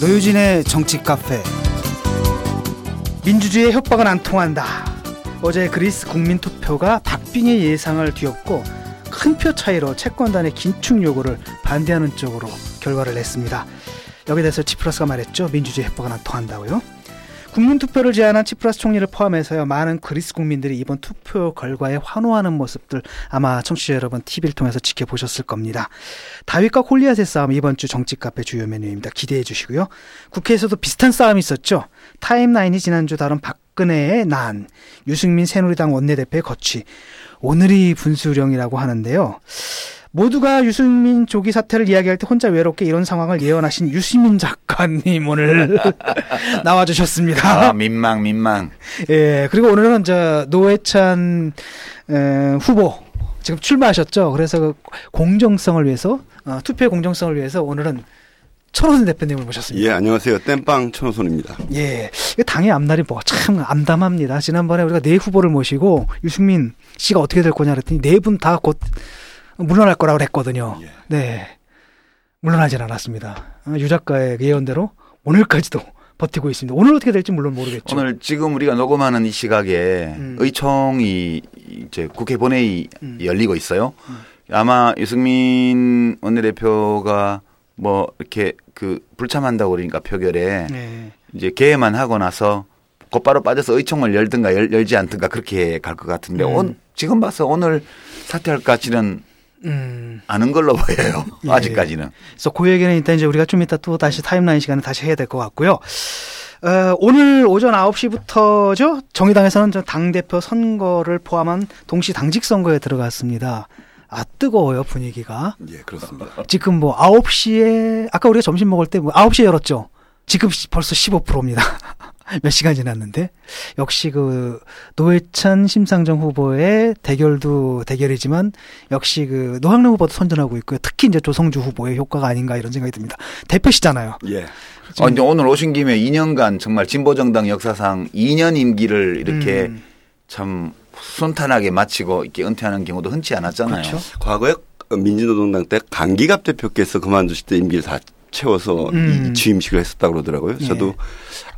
노유진의 정치 카페 민주주의의 협박은 안 통한다. 어제 그리스 국민 투표가 박빙의 예상을 뒤엎고 큰 표 차이로 채권단의 긴축 요구를 반대하는 쪽으로 결과를 냈습니다. 여기에 대해서 치프라스가 말했죠. 민주주의 협박은 안 통한다고요. 국민 투표를 제안한 치프라스 총리를 포함해서요 많은 그리스 국민들이 이번 투표 결과에 환호하는 모습들 아마 청취자 여러분 TV를 통해서 지켜보셨을 겁니다. 다윗과 콜리앗의 싸움 이번 주 정치 카페 주요 메뉴입니다. 기대해 주시고요. 국회에서도 비슷한 싸움이 있었죠. 타임라인이 지난주 다룬 박근혜의 난, 유승민 새누리당 원내대표의 거취, 오늘이 분수령이라고 하는데요. 모두가 유승민 조기 사태를 이야기할 때 혼자 외롭게 이런 상황을 예언하신 유시민 작가님 오늘 나와주셨습니다. 아, 민망, 민망. 예, 그리고 오늘은 저 노회찬 에, 후보 지금 출마하셨죠. 그래서 그 공정성을 위해서 어, 투표의 공정성을 위해서 오늘은 천호선 대표님을 모셨습니다. 예, 안녕하세요. 땜빵 천호선입니다. 예, 당의 앞날이 뭐 참 암담합니다. 지난번에 우리가 네 후보를 모시고 유승민 씨가 어떻게 될 거냐 그랬더니 네 분 다 곧 물러날 거라고 그랬거든요. 예. 네, 물러나진 않았습니다. 어, 유 작가의 예언대로 오늘까지도 버티고 있습니다. 오늘 어떻게 될지 물론 모르겠죠. 오늘 지금 우리가 녹음하는 이 시각에 음. 의총이 이제 국회 본회의 음. 열리고 있어요. 아마 유승민 원내대표가 뭐 이렇게 그 불참한다고 그러니까 표결에 네. 이제 개회만 하고 나서 곧바로 빠져서 의총을 열든가 열, 열지 않든가 그렇게 갈 것 같은데 음. 온, 지금 봐서 오늘 사퇴할 것 같지는 음. 않은 걸로 보여요. 예. 아직까지는. 그래서 그 얘기는 일단 이제 우리가 좀 이따 또 다시 타임라인 시간에 다시 해야 될 것 같고요. 어, 오늘 오전 9시부터죠. 정의당에서는 저 당대표 선거를 포함한 동시 당직 선거에 들어갔습니다. 아, 뜨거워요, 분위기가. 예, 그렇습니다. 지금 뭐 9시에, 아까 우리가 점심 먹을 때 뭐 9시에 열었죠. 지금 시- 벌써 15%입니다. 몇 시간 지났는데. 역시 그 노회찬 심상정 후보의 대결도 대결이지만 역시 그 노학래 후보도 선전하고 있고요. 특히 이제 조성주 후보의 효과가 아닌가 이런 생각이 듭니다. 대표시잖아요. 예. 어, 이제 오늘 오신 김에 2년간 정말 진보정당 역사상 2년 임기를 이렇게 음. 참 순탄하게 마치고 이렇게 은퇴하는 경우도 흔치 않았잖아요. 그렇죠. 과거에 민주노동당 때 강기갑 대표께서 그만두실 때 임기를 다 채워서 음. 이 취임식을 했었다고 그러더라고요. 예. 저도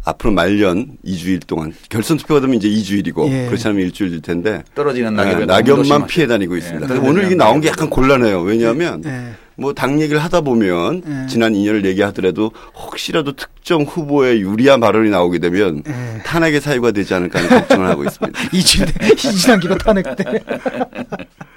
앞으로 말년 2주일 동안 결선 투표가 되면 이제 2주일이고 예. 그렇지 않으면 일주일 될 텐데 떨어지는 아, 낙엽에 낙엽만 피해 다니고 있습니다. 예, 오늘 이게 나온 게 약간 곤란해요. 왜냐하면 예. 뭐당 얘기를 하다 보면 예. 지난 2년을 얘기하더라도 혹시라도 특정 후보에 유리한 발언이 나오게 되면 예. 탄핵의 사유가 되지 않을까 하는 걱정을 하고 있습니다. 이준 이준환 기가 탄핵 때.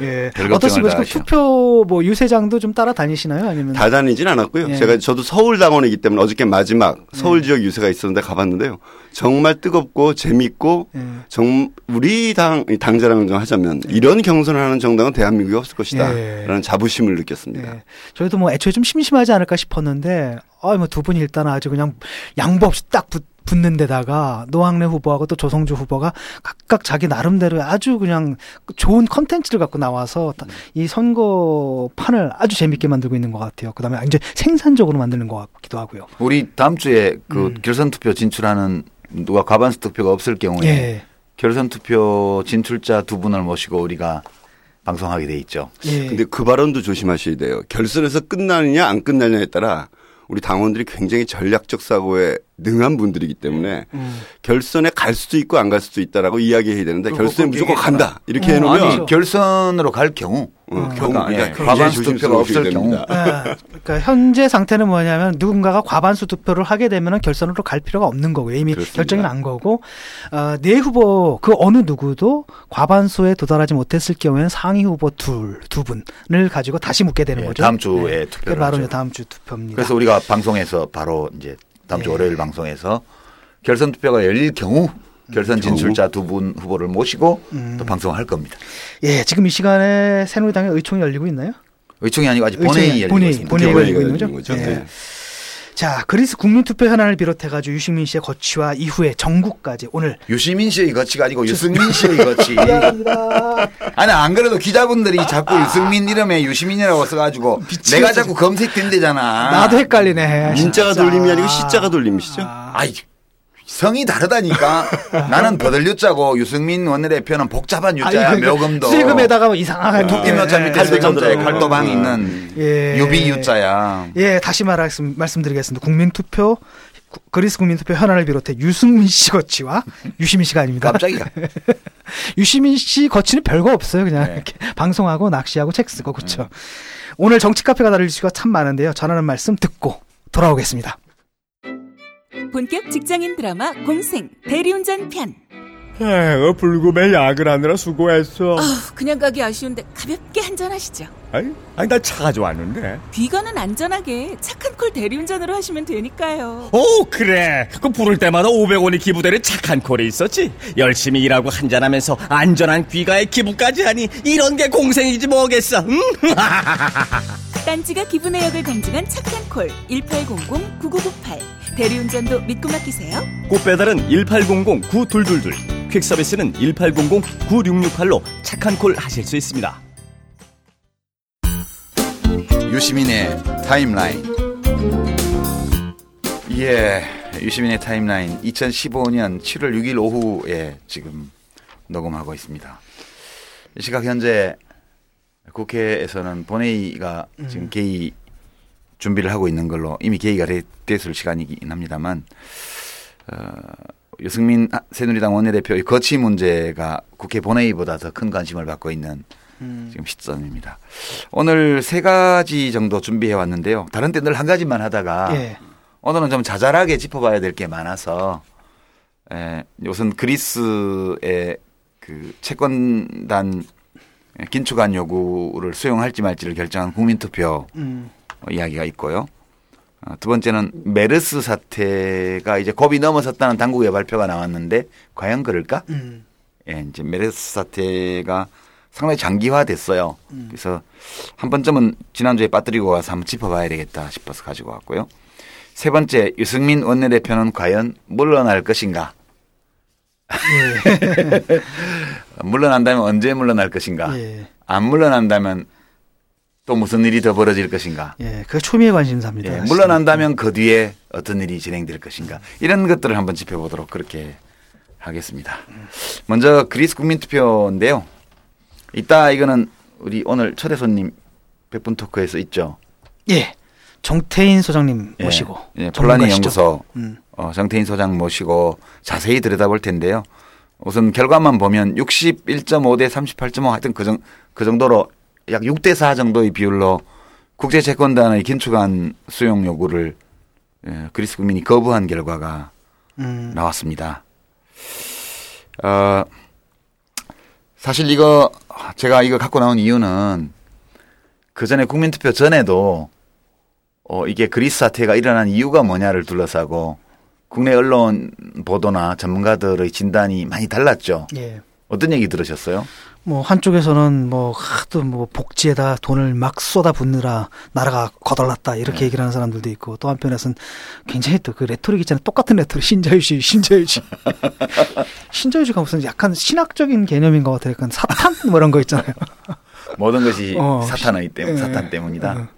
예. 별 어떻습니까? 투표 뭐 유세장도 좀 따라다니시나요? 아니면 다 다니진 않았고요. 예. 제가 저도 서울 당원이기 때문에 어저께 마지막 네. 서울 지역 유세가 있었는데 가봤는데요. 정말 뜨겁고 재밌고 예. 정 우리 당 당자랑 좀 하자면 이런 경선을 하는 정당은 대한민국에 없을 것이다. 예. 라는 자부심을 느꼈습니다. 예. 저희도 뭐 애초에 좀 심심하지 않을까 싶었는데, 아, 뭐두 분이 일단 아주 그냥 양보 없이 딱 붙, 붙는 데다가 노학래 후보하고 또 조성주 후보가 각각 자기 나름대로 아주 그냥 좋은 컨텐츠를 갖고 나와서 다- 이 선거판을 아주 재밌게 만들고 있는 것 같아요. 그 다음에 이제 생산적으로 만드는 것 같기도 하고요. 우리 다음 주에 그 음. 결선 투표 진출하는 누가 과반수 투표가 없을 경우에 예. 결선 투표 진출자 두 분을 모시고 우리가 방송하게 돼 있죠. 예. 근데 그 발언도 조심하셔야 돼요. 결선에서 끝나느냐 안 끝나느냐에 따라 우리 당원들이 굉장히 전략적 사고에 능한 분들이기 때문에 음. 결선에 갈 수도 있고 안 갈 수도 있다라고 이야기해야 되는데 결선에 무조건. 간다 이렇게 어, 해놓으면 아니죠. 아니 결선으로 갈 경우 어, 음. 경우 그러니까, 예, 과반수 투표가 없을 경우. 아, 그러니까 현재 상태는 뭐냐면 누군가가 과반수 투표를 하게 되면은 결선으로 갈 필요가 없는 거고요. 이미 그렇습니다. 결정이 난 거고 어, 네 후보 그 어느 누구도 과반수에 도달하지 못했을 경우에는 상위 후보 둘 두 분을 가지고 다시 묻게 되는 예, 거죠. 다음 주에 네. 투표를 그게 바로 하죠. 이제 다음 주 투표입니다. 그래서 우리가 방송에서 바로 이제 다음 주 예. 월요일 방송에서 결선 투표가 열릴 경우 결선. 진출자 두 분 후보를 모시고 음. 또 방송할 겁니다. 예, 지금 이 시간에 새누리당의 의총이 열리고 있나요? 의총이 아니고 아직 본회의 열리고 본회의. 본회의가 본회의가 열리고 있는. 거죠. 예. 네. 자, 그리스 국민투표 현안을 비롯해가지고 유승민 씨의 거취와 이후에 전국까지 오늘 유시민 씨의 거치가 아니고 유승민 씨의 거치. 미안합니다. 아니 안 그래도 기자분들이 자꾸 유승민 이름에 유시민이라고 써가지고 미치겠어. 내가 자꾸 검색된대잖아. 나도 헷갈리네. 민자가. 돌림이 아니고 시자가 돌림이시죠? 아, 아이 성이 다르다니까. 나는 버들유자고 유승민 원내대표는 복잡한 유자야. 아니, 그 묘금도. 수익금에다가 뭐 이상하게 토끼묘자 밑에 칼도 세점자에 만들어. 칼도방 음. 있는 예. 유비유자야. 예, 다시 말씀, 말씀드리겠습니다. 국민투표, 구- 그리스 국민투표 현안을 비롯해 유승민 씨 거치와 유시민 씨가 아닙니다. 깜짝이야. 유시민 씨 거치는 별거 없어요. 그냥 네. 이렇게 방송하고 낚시하고 책 쓰고 그렇죠. 오늘 정치 카페가 다룰 이슈가 참 많은데요. 전하는 말씀 듣고 돌아오겠습니다. 본격 직장인 드라마 공생 대리운전 편. 에휴, 불금에 야근 하느라 수고했어. 아우, 그냥 가기 아쉬운데 가볍게 한잔 하시죠. 아니, 아니, 나 차 가져왔는데. 귀가는 안전하게 착한 콜 대리운전으로 하시면 되니까요. 오, 그래. 그 부를 때마다 500원이 기부되는 착한 콜이 있었지. 열심히 일하고 한잔하면서 안전한 귀가에 기부까지 하니 이런 게 공생이지 뭐겠어. 응? 딴지가 기부 내역을 검증한 착한 콜 1800-9998. 대리운전도 믿고 맡기세요. 꽃배달은 1800-9222. 퀵서비스는 1800-9668로 착한 콜 하실 수 있습니다. 유시민의 타임라인. 예, 유시민의 타임라인 2015년 7월 6일 오후에 지금 녹음하고 있습니다. 이 시각 현재 국회에서는 본회의가 지금 개의 준비를 하고 있는 걸로 이미 돼- 됐을 시간이긴 합니다만 어, 유승민 새누리당 원내대표의 거취 문제가 국회 본회의보다 더 큰 관심을 받고 있는 지금 시점입니다. 오늘 세 가지 정도 준비해 왔는데요. 다른 때 늘 한 가지만 하다가 예. 오늘은 좀 자잘하게 짚어봐야 될 게 많아서 에, 우선 그리스의 그 채권단 긴축안 요구를 수용할지 말지를 결정한 국민투표 음. 이야기가 있고요. 어, 두 번째는 메르스 사태가 이제 겁이 넘어섰다는 당국의 발표가 나왔는데 과연 그럴까? 음. 예, 이제 메르스 사태가 상당히 장기화됐어요. 그래서 한 번쯤은 지난주에 빠뜨리고 가서 한번 짚어봐야 되겠다 싶어서 가지고 왔고요. 세 번째 유승민 원내대표는 과연 물러날 것인가? 물러난다면 언제 물러날 것인가? 예. 안 물러난다면 또 무슨 일이 더 벌어질 것인가? 예. 그게 초미의 관심사입니다. 예. 물러난다면 그 뒤에 어떤 일이 진행될 것인가? 이런 것들을 한번 짚어보도록 그렇게 하겠습니다. 먼저 그리스 국민투표인데요. 이따 이거는 우리 오늘 초대 손님 백분 토크에서 있죠. 예. 정태인 소장님 예, 모시고. 예? 폴라니 연구소 음. 어, 정태인 소장 모시고 자세히 들여다볼 텐데요. 우선 결과만 보면 61.5 대 38.5 하여튼 그, 정, 그 정도로 약 6대 4 정도의 비율로 국제 채권단의 긴축안 수용 요구를 예, 그리스 국민이 거부한 결과가 음. 나왔습니다. 어, 사실 이거 제가 이거 갖고 나온 이유는 그 전에 국민투표 전에도 어, 이게 그리스 사태가 일어난 이유가 뭐냐를 둘러싸고 국내 언론 보도나 전문가들의 진단이 많이 달랐죠. 예. 어떤 얘기 들으셨어요? 뭐 한쪽에서는 뭐 하도 뭐 복지에다 돈을 막 쏟아붓느라 나라가 거덜났다 네. 이렇게 얘기를 하는 사람들도 있고 또 한편에서는 굉장히 또 그 레토릭 있잖아요 똑같은 레토릭 신자유주의 신자유주의 신자유주의가 무슨 약간 신학적인 개념인 것 같아요 약간 사탄 뭐 이런 거 있잖아요 모든 것이 어, 사탄의 때문, 예. 사탄 때문이다. 어.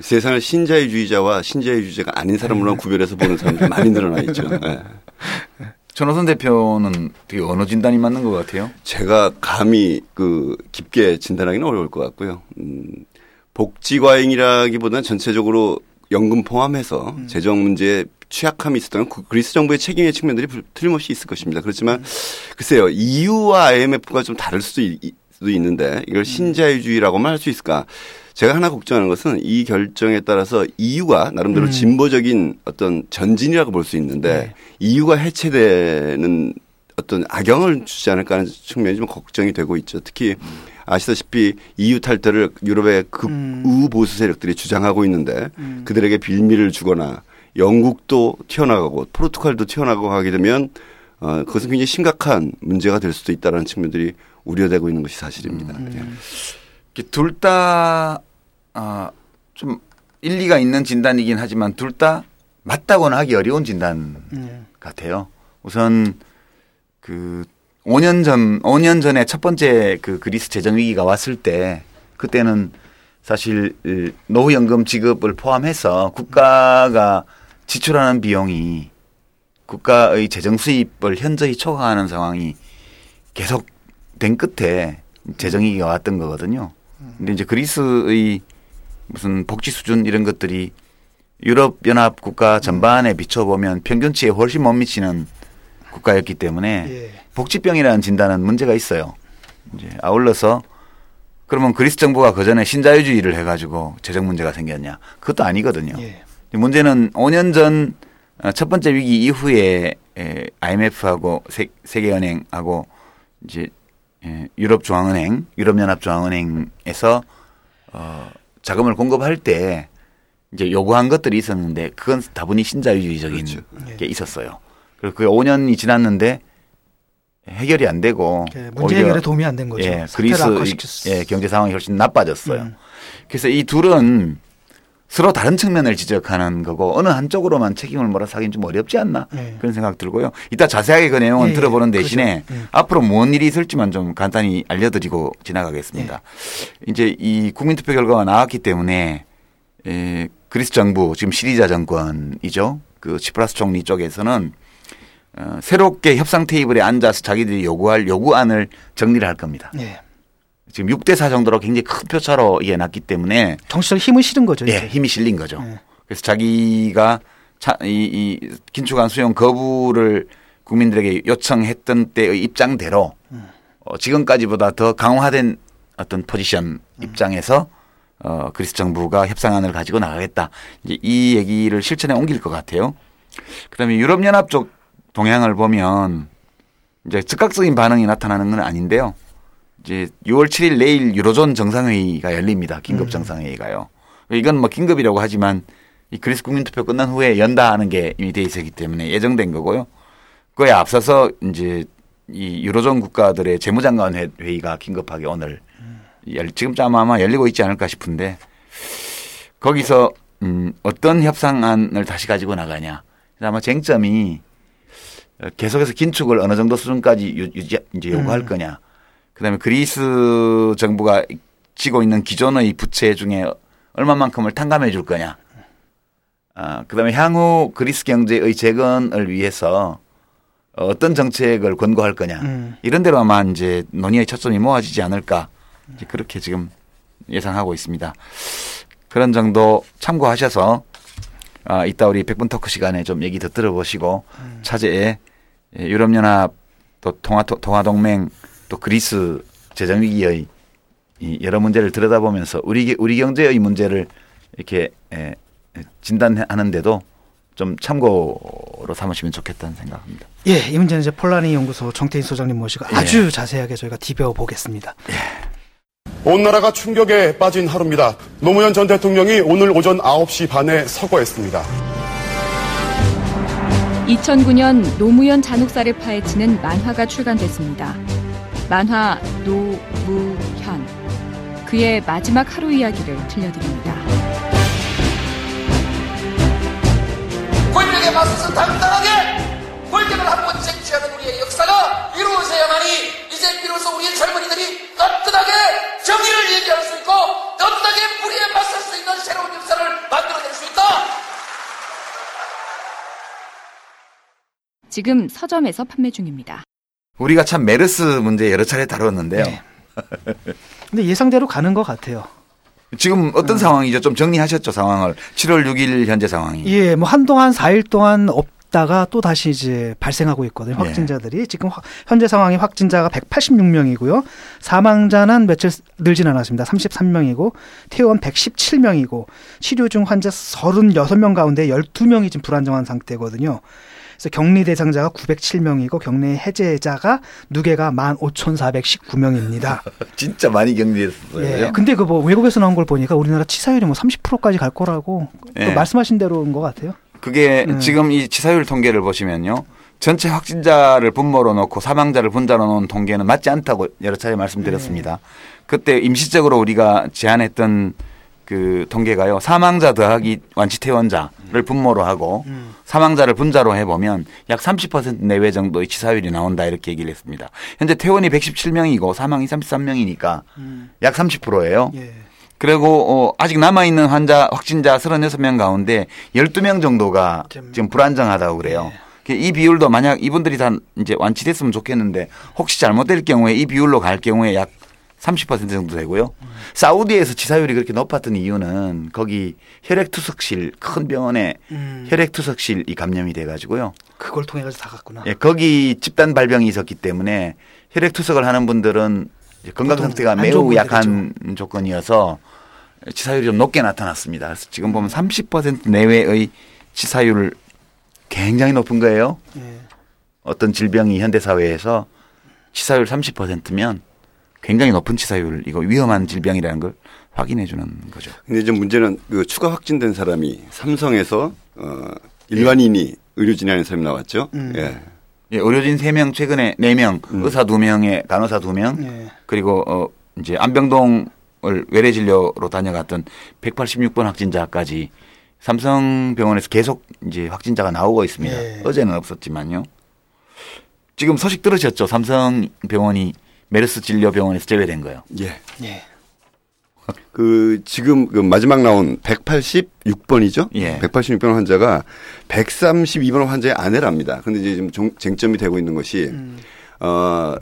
세상을 신자유주의자와 신자유주의자가 아닌 사람으로 구별해서 보는 사람들이 많이 늘어나 있죠. 예. 전호선 대표는 되게 어느 진단이 맞는 것 같아요? 제가 감히 그 깊게 진단하기는 어려울 것 같고요. 음, 복지 과잉이라기보다는 전체적으로 연금 포함해서 재정 문제에 취약함이 있었던 그 그리스 정부의 책임의 측면들이 불- 틀림없이 있을 것입니다. 그렇지만 글쎄요, EU와 IMF가 좀 다를 수도, 있, 수도 있는데 이걸 신자유주의라고만 할 수 있을까? 제가 하나 걱정하는 것은 이 결정에 따라서 EU가 나름대로 음. 진보적인 어떤 전진이라고 볼 수 있는데 EU가 해체되는 어떤 악영을 주지 않을까 하는 측면이 좀 걱정이 되고 있죠. 특히 아시다시피 EU 탈퇴를 유럽의 음. 극우 보수 세력들이 주장하고 있는데 음. 그들에게 빌미를 주거나 영국도 튀어나가고 포르투갈도 튀어나가고 하게 되면 어, 그것은 굉장히 심각한 문제가 될 수도 있다는 측면들이 우려되고 있는 것이 사실입니다. 음. 둘다 아, 좀 일리가 있는 진단이긴 하지만 둘 다 맞다고는 하기 어려운 진단 음. 같아요. 우선 그 5년 전 5년 전에 첫 번째 그 그리스 재정 위기가 왔을 때 그때는 사실 이 노후연금 지급을 포함해서 국가가 지출하는 비용이 국가의 재정 수입을 현저히 초과하는 상황이 계속 된 끝에 재정 위기가 왔던 거거든요. 근데 이제 그리스의 무슨 복지 수준 이런 것들이 유럽 연합 국가 전반에 비춰보면 평균치에 훨씬 못 미치는 국가였기 때문에 예. 복지병이라는 진단은 문제가 있어요. 이제 아울러서 그러면 그리스 정부가 그 전에 신자유주의를 해가지고 재정 문제가 생겼냐? 그것도 아니거든요. 예. 문제는 5년 전 첫 번째 위기 이후에 에, IMF하고 세, 세계은행하고 이제 에, 유럽중앙은행, 유럽연합중앙은행에서 어, 자금을 공급할 때 이제 요구한 것들이 있었는데 그건 다분히 신자유주의적인 그렇죠. 게 있었어요. 그리고 그 5년이 지났는데 해결이 안 되고 예, 문제 해결에 도움이 안 된 거죠. 예, 그리스. 예, 경제 상황이 훨씬 나빠졌어요. 음. 그래서 이 둘은 서로 다른 측면을 지적하는 거고 어느 한쪽으로만 책임을 몰아서 하긴 좀 어렵지 않나 예. 그런 생각 들고요. 이따 자세하게 그 내용은 예, 예. 들어보는 대신에 그렇죠. 예. 앞으로 무슨 일이 있을지만 좀 간단히 알려드리고 지나가겠습니다. 예. 이제 이 국민투표 결과가 나왔기 때문에 에, 그리스 정부 지금 시리자 정권이죠. 그 치프라스 총리 쪽에서는 어, 새롭게 협상 테이블에 앉아서 자기들이 요구할 요구안을 정리를 할 겁니다. 예. 지금 6대 4 정도로 굉장히 큰 표차로 이게 났기 때문에 정치적 힘을 실은 거죠. 예, 이제. 힘이 실린 거죠. 예. 그래서 자기가 차, 이, 이 긴축안 수용 거부를 국민들에게 요청했던 때의 입장대로 어, 지금까지보다 더 강화된 어떤 포지션 입장에서 어, 그리스 정부가 협상안을 가지고 나가겠다. 이제 이 얘기를 실천에 옮길 것 같아요. 그다음에 유럽 연합 쪽 동향을 보면 이제 즉각적인 반응이 나타나는 건 아닌데요. 이제 6월 7일 내일 유로존 정상회의가 열립니다. 긴급 정상회의가요. 이건 뭐 긴급이라고 하지만 이 그리스 국민투표 끝난 후에 연다 하는 게 이미 돼 있었기 때문에 예정된 거고요. 그거에 앞서서 이제 이 유로존 국가들의 재무장관 회- 회의가 긴급하게 오늘 열- 지금쯤 아마 열리고 있지 않을까 싶은데 거기서 음 어떤 협상안을 다시 가지고 나가냐. 아마 쟁점이 어, 계속해서 긴축을 어느 정도 수준까지 유- 유지 이제 요구할 음. 거냐. 그다음에 그리스 정부가 지고 있는 기존의 부채 중에 얼마만큼을 탕감해 줄 거냐. 아, 그다음에 향후 그리스 경제의 재건을 위해서 어떤 정책을 권고할 거냐. 음. 이런 대로 아마 이제 논의의 초점이 모아지지 않을까. 이제 그렇게 지금 예상하고 있습니다. 그런 정도 참고하셔서 아, 이따 우리 백분 토크 시간에 좀 얘기 더 들어보시고 차제에 예, 유럽연합 또 통화 통화동맹 또 그리스 재정 위기의 이 여러 문제를 들여다보면서 우리 게- 우리 경제의 문제를 이렇게 에, 진단하는데도 좀 참고로 삼으시면 좋겠다는 생각합니다. 예, 이 문제는 이제 폴라니 연구소 정태인 소장님 모시고 예. 아주 자세하게 저희가 디벼 보겠습니다. 온 나라가 충격에 빠진 하루입니다. 노무현 전 대통령이 오늘 오전 9시 반에 서거했습니다. 2009년 노무현 잔혹사를 파헤치는 만화가 출간됐습니다. 만화 노무현. 그의 마지막 하루 이야기를 들려드립니다. 권력에 맞서서 당당하게 권력을 한번 쟁취하는 우리의 역사가 이루어져야만이 이제 비로소 우리의 젊은이들이 떳떳하게 정의를 얘기할 수 있고 떳떳하게 불의에 맞설 수 있는 새로운 역사를 만들어낼 수 있다. 지금 서점에서 판매 중입니다. 우리가 참 메르스 문제 여러 차례 다뤘는데요. 네. 근데 예상대로 가는 것 같아요. 지금 어떤 상황이죠? 좀 정리하셨죠 상황을. 7월 6일 현재 상황이. 예, 뭐 한동안 4일 동안 없다가 또 다시 이제 발생하고 있거든요. 네. 확진자들이 지금 확- 현재 상황이 확진자가 186명이고요. 사망자는 며칠 늘진 않았습니다. 33명이고 퇴원 117명이고 치료 중 환자 36명 가운데 12명이 지금 불안정한 상태거든요. 그래서 격리 대상자가 907명이고 격리 해제자가 누계가 15,419명입니다. 진짜 많이 격리됐어요. 예. 근데 그 뭐 외국에서 나온 걸 보니까 우리나라 치사율이 뭐 30%까지 갈 거라고 그 예. 말씀하신 대로인 것 같아요. 그게 음. 지금 이 치사율 통계를 보시면요. 전체 확진자를 분모로 놓고 사망자를 분자로 놓은 통계는 맞지 않다고 여러 차례 말씀드렸습니다. 그때 임시적으로 우리가 제안했던 그 통계가요. 사망자 더하기 완치 퇴원자를 분모로 하고 사망자를 분자로 해보면 약 30% 내외 정도의 치사율이 나온다 이렇게 얘기를 했습니다. 현재 퇴원이 117명이고 사망이 33명이니까 약 30%예요. 예. 그리고 어, 아직 남아 있는 환자 확진자 36명 가운데 12명 정도가 좀- 지금 불안정하다고 그래요. 이 비율도 만약 이분들이 다 이제 완치됐으면 좋겠는데 혹시 잘못될 경우에 이 비율로 갈 경우에 약 30% 정도 되고요. 사우디에서 치사율이 그렇게 높았던 이유는 거기 혈액투석실 큰 병원에 음. 혈액투석실이 감염이 돼 가지고요. 그걸 통해 가지고 다 갔구나. 예, 거기 집단 발병이 있었기 때문에 혈액투석을 하는 분들은 건강 상태가 매우. 약한 조건이어서 치사율이 좀 높게 나타났습니다. 그래서 지금 보면 30% 내외의 치사율을 굉장히 높은 거예요. 예. 어떤 질병이 현대 사회에서 치사율 30%면 굉장히 높은 치사율, 이거 위험한 질병이라는 걸 확인해 주는 거죠. 근데 이제 문제는 그 추가 확진된 사람이 삼성에서 어 일반인이 의료진이 아닌 사람이 나왔죠. 음. 예. 예, 의료진 3명 최근에 4명, 음. 의사 2명에 간호사 2명, 예. 그리고 어 이제 안병동을 외래 진료로 다녀갔던 186번 확진자까지 삼성병원에서 계속 이제 확진자가 나오고 있습니다. 예. 어제는 없었지만요. 지금 소식 들으셨죠? 삼성병원이 메르스 진료병원에서 제외된 거예요. 예. 예. 그 지금 그 마지막 나온 186번이죠. 예. 186번 환자가 132번 환자의 아내랍니다. 근데 이제 지금 종- 쟁점이 되고 있는 것이 음. 어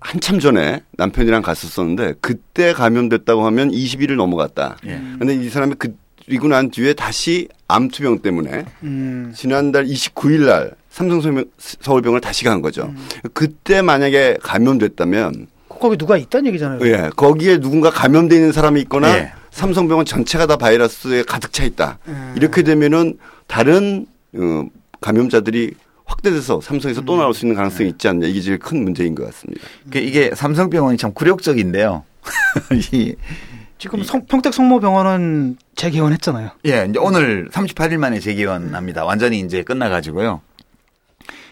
한참 전에 남편이랑 갔었었는데 그때 감염됐다고 하면 20일을 넘어갔다. 예. 근데 이 사람이 그 그리고 난 뒤에 다시 암투병 때문에 음. 지난달 29일 날 삼성 서울- 서울병원을 다시 간 거죠. 음. 그때 만약에 감염됐다면 거기 누가 있다는 얘기잖아요. 예, 거기에 누군가 감염돼 있는 사람이 있거나 예. 삼성병원 전체가 다 바이러스에 가득 차 있다. 음. 이렇게 되면은 다른 어, 감염자들이 확대돼서 삼성에서 음. 또 나올 수 있는 가능성이 있지 않냐. 이게 제일 큰 문제인 것 같습니다. 그 이게 삼성병원이 참 굴욕적인데요. 이 지금 성, 평택 성모병원은 재개원했잖아요. 예, 이제 오늘 38일 만에 재개원합니다. 완전히 이제 끝나가지고요.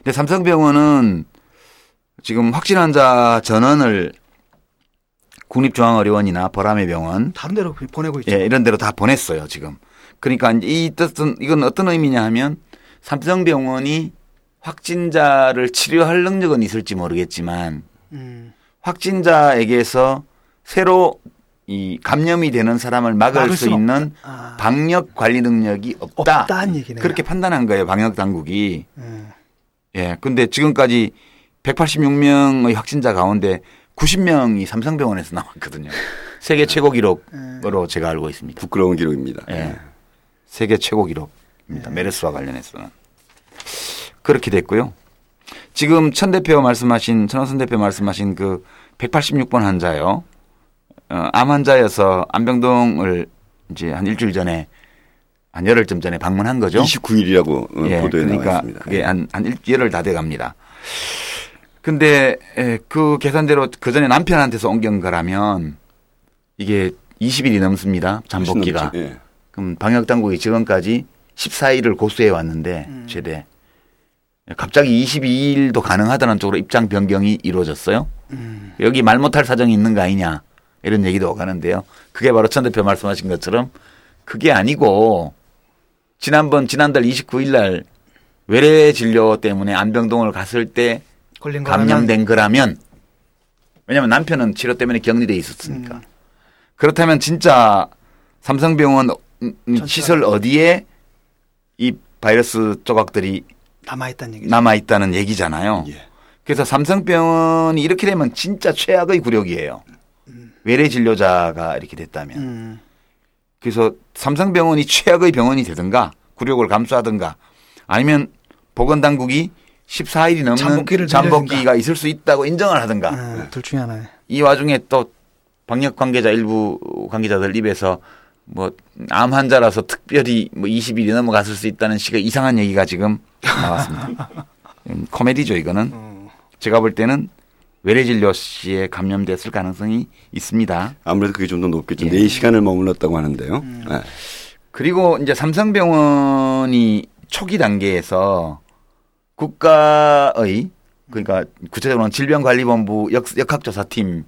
근데 삼성병원은 지금 확진 환자 전원을 국립중앙의료원이나 보람의 병원, 다른 데로 보내고 있죠. 예, 이런 데로 다 보냈어요, 지금. 그러니까 이 뜻은, 이건 어떤 의미냐 하면 삼성병원이 확진자를 치료할 능력은 있을지 모르겠지만 음. 확진자에게서 새로 이 감염이 되는 사람을 막을, 막을 수 있는 아. 방역 관리 능력이 없다. 없다는 얘기네요. 그렇게 판단한 거예요, 방역 당국이. 음. 예. 근데 지금까지 186명의 확진자 가운데 90명이 삼성병원에서 나왔거든요. 세계 최고 기록으로 제가 알고 있습니다. 부끄러운 기록입니다. 예. 세계 최고 기록입니다. 메르스와 관련해서는. 그렇게 됐고요. 지금 천 대표 말씀하신, 천호선 대표 말씀하신 그 186번 환자요. 어, 암 환자여서 안병동을 이제 한 일주일 전에 한 열흘 쯤 전에 방문한 거죠. 29일이라고 어, 예, 보도에 그러니까 있습니다. 그게 한, 한 일- 열흘 다 돼 갑니다. 근데 에, 그 계산대로 그 전에 남편한테서 옮긴 거라면 이게 20일이 넘습니다. 잠복기가. 예. 그럼 방역 당국이 지금까지 14일을 고수해 왔는데 음. 최대 갑자기 22일도 가능하다는 쪽으로 입장 변경이 이루어졌어요. 음. 여기 말 못할 사정이 있는 거 아니냐 이런 얘기도 오가는데요. 그게 바로 천 대표 말씀하신 것처럼 그게 아니고 지난번 지난달 29일 날 외래 진료 때문에 안병동을 갔을 때 감염된 거라면 왜냐하면 남편은 치료 때문에 격리돼 있었으니까 음. 그렇다면 진짜 삼성병원 음, 음, 시설 어디에 이 바이러스 조각들이 남아있다는 얘기죠. 남아 있다는 얘기잖아요. 예. 그래서 삼성병원이 이렇게 되면 진짜 최악의 굴욕이에요. 외래 진료자가 이렇게 됐다면. 음. 그래서 삼성병원이 최악의 병원이 되든가 굴욕을 감수하든가 아니면 보건당국이 14일이 넘는 잠복기가 있을 수 있다고 인정을 하든가 아, 둘 중에 하나에. 이 와중에 또 방역 관계자 일부 관계자들 입에서 뭐 암 환자라서 특별히 뭐 20일이 넘어갔을 수 있다는 식의 이상한 얘기가 지금 나왔습니다. 음, 코미디죠 이거는. 어. 제가 볼 때는 외래 진료 씨에 감염됐을 가능성이 있습니다. 아무래도 그게 좀 더 높겠죠. 예. 4시간을 머물렀다고 하는데요. 음. 예. 그리고 이제 삼성병원이 초기 단계에서 국가의 그러니까 구체적으로는 질병관리본부 역, 역학조사팀